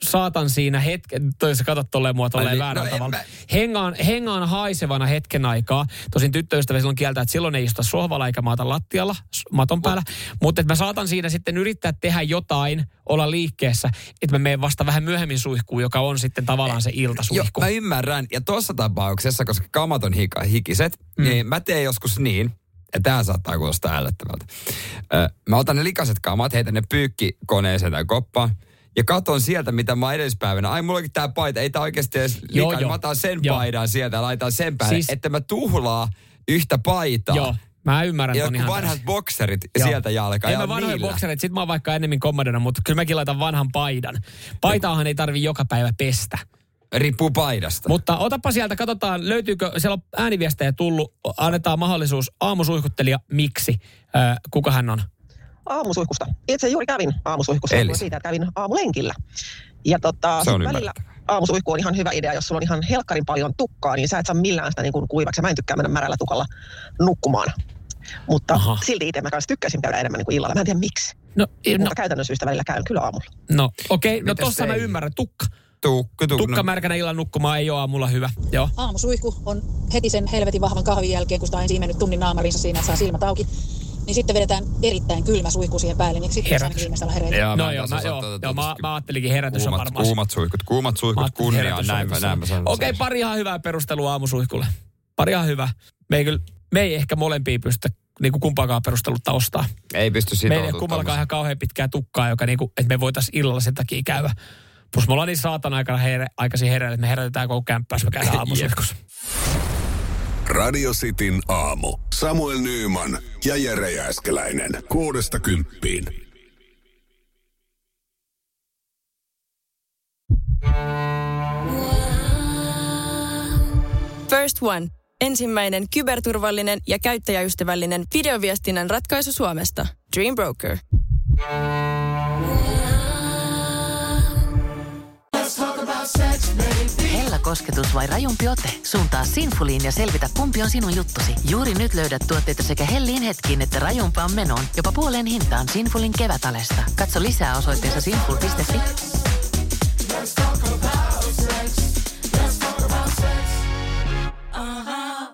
saatan siinä hetken, toi sä katsot tolleen mua tolleen Ai niin, väärällä no tavalla. Hengaan, hengaan haisevana hetken aikaa. Tosin tyttöystävä silloin kieltää, että silloin ei istuta sohvalla eikä maata lattialla, maton päällä. Mutta että mä saatan siinä sitten yrittää tehdä jotain, olla liikkeessä, että mä menen vasta vähän myöhemmin suihkuun, joka on sitten tavallaan se Joo, iltasuihku. mä ymmärrän. Ja tuossa tapauksessa, koska kamat on hika, hikiset, mm. niin mä teen joskus niin, ja tämä saattaa kuulostaa ällöttävältä. Mä otan ne likaset kamat, heitän ne pyykkikoneeseen tai koppaan, ja katon sieltä, mitä mä oon edellispäivänä. Ai, mulla onkin tää paita, ei tää oikeasti edes. Joo, niin joo. Mä otan sen Joo. paidan sieltä ja laitan sen päälle, Siis- että mä tuhlaa yhtä paitaa. Joo, mä ymmärrän Ja ton ihan vanhat täysin. bokserit Joo. sieltä jalkaan. Ei ja mä vanhoja niillä. boksereita, sit mä oon vaikka enemmän kommadona, mutta kyllä mäkin laitan vanhan paidan. Paitaahan ei tarvi joka päivä pestä. Riippuu paidasta. Mutta otapa sieltä, katsotaan, löytyykö, siellä on ääniviestejä tullut, annetaan mahdollisuus aamusuihkuttelija, miksi, äh, kuka hän on. Aamusuihkusta. Itse juuri kävin aamusuihkussa Eli siitä, että kävin aamulenkillä. Ja tota, Se on välillä aamusuihku on ihan hyvä idea, jos sulla on ihan helkkarin paljon tukkaa, niin sä et saa millään sitä niin kuin kuivaksi. Mä en tykkää mennä märällä tukalla nukkumaan. Mutta Aha. Silti itse mä kanssa tykkäsin käydä enemmän niin kuin illalla. Mä en tiedä miksi. No, No. no, Mutta käytännön syystä välillä käyn kyllä aamulla. no okei, okay, no Mitäs tossa mä ei? ymmärrän, tukka. Tukku, tukku. Tukka märkänä illan nukkumaan ei ole aamulla hyvä. Joo. Aamusuihku on heti sen helvetin vahvan kahvin jälkeen, kun sitä on ensin mennyt tunnin naamarinsa siinä, että saa silmät auki. Niin sitten vedetään erittäin kylmä suihku siihen päälle, niin sitten Herätys. ainakin viimeistään hereillä. Joo, No joo, mä, joo, joo mä, mä ajattelinkin herätys on Kuumat, varmaan. kuumat suihkut, kuumat suihkut, on näin, näin mä sanon. Okei, okay, pari ihan hyvää perustelua aamusuihkulle. Pari ihan hyvä. Me ei, kyllä, me ei ehkä molempia pystytä niin kuin kumpaakaan perustelutta ostaa. Ei pysty Meillä ei sitoutumaan. kummallakaan ihan kauhean pitkää tukkaa, joka niinku, että me voitaisiin illalla sen takia käydä. Plus me ollaan niin saatan aikana herä, aikaisin hereillä, että me herätetään koko kämppää, jos me käydään aamusuihkussa. Radio Cityn aamu. Samuel Nyyman ja Jere Jääskeläinen. Kuudesta kymppiin. First One. Ensimmäinen kyberturvallinen ja käyttäjäystävällinen videoviestinnän ratkaisu Suomesta. Dream Broker. Hella kosketus vai rajumpi ote? Suuntaa Sinfuliin ja selvitä, kumpi on sinun juttusi. Juuri nyt löydät tuotteita sekä hellin hetkiin että rajumpaan menoon. Jopa puoleen hintaan Sinfulin kevätalesta. Katso lisää osoitteessa sinful.fi.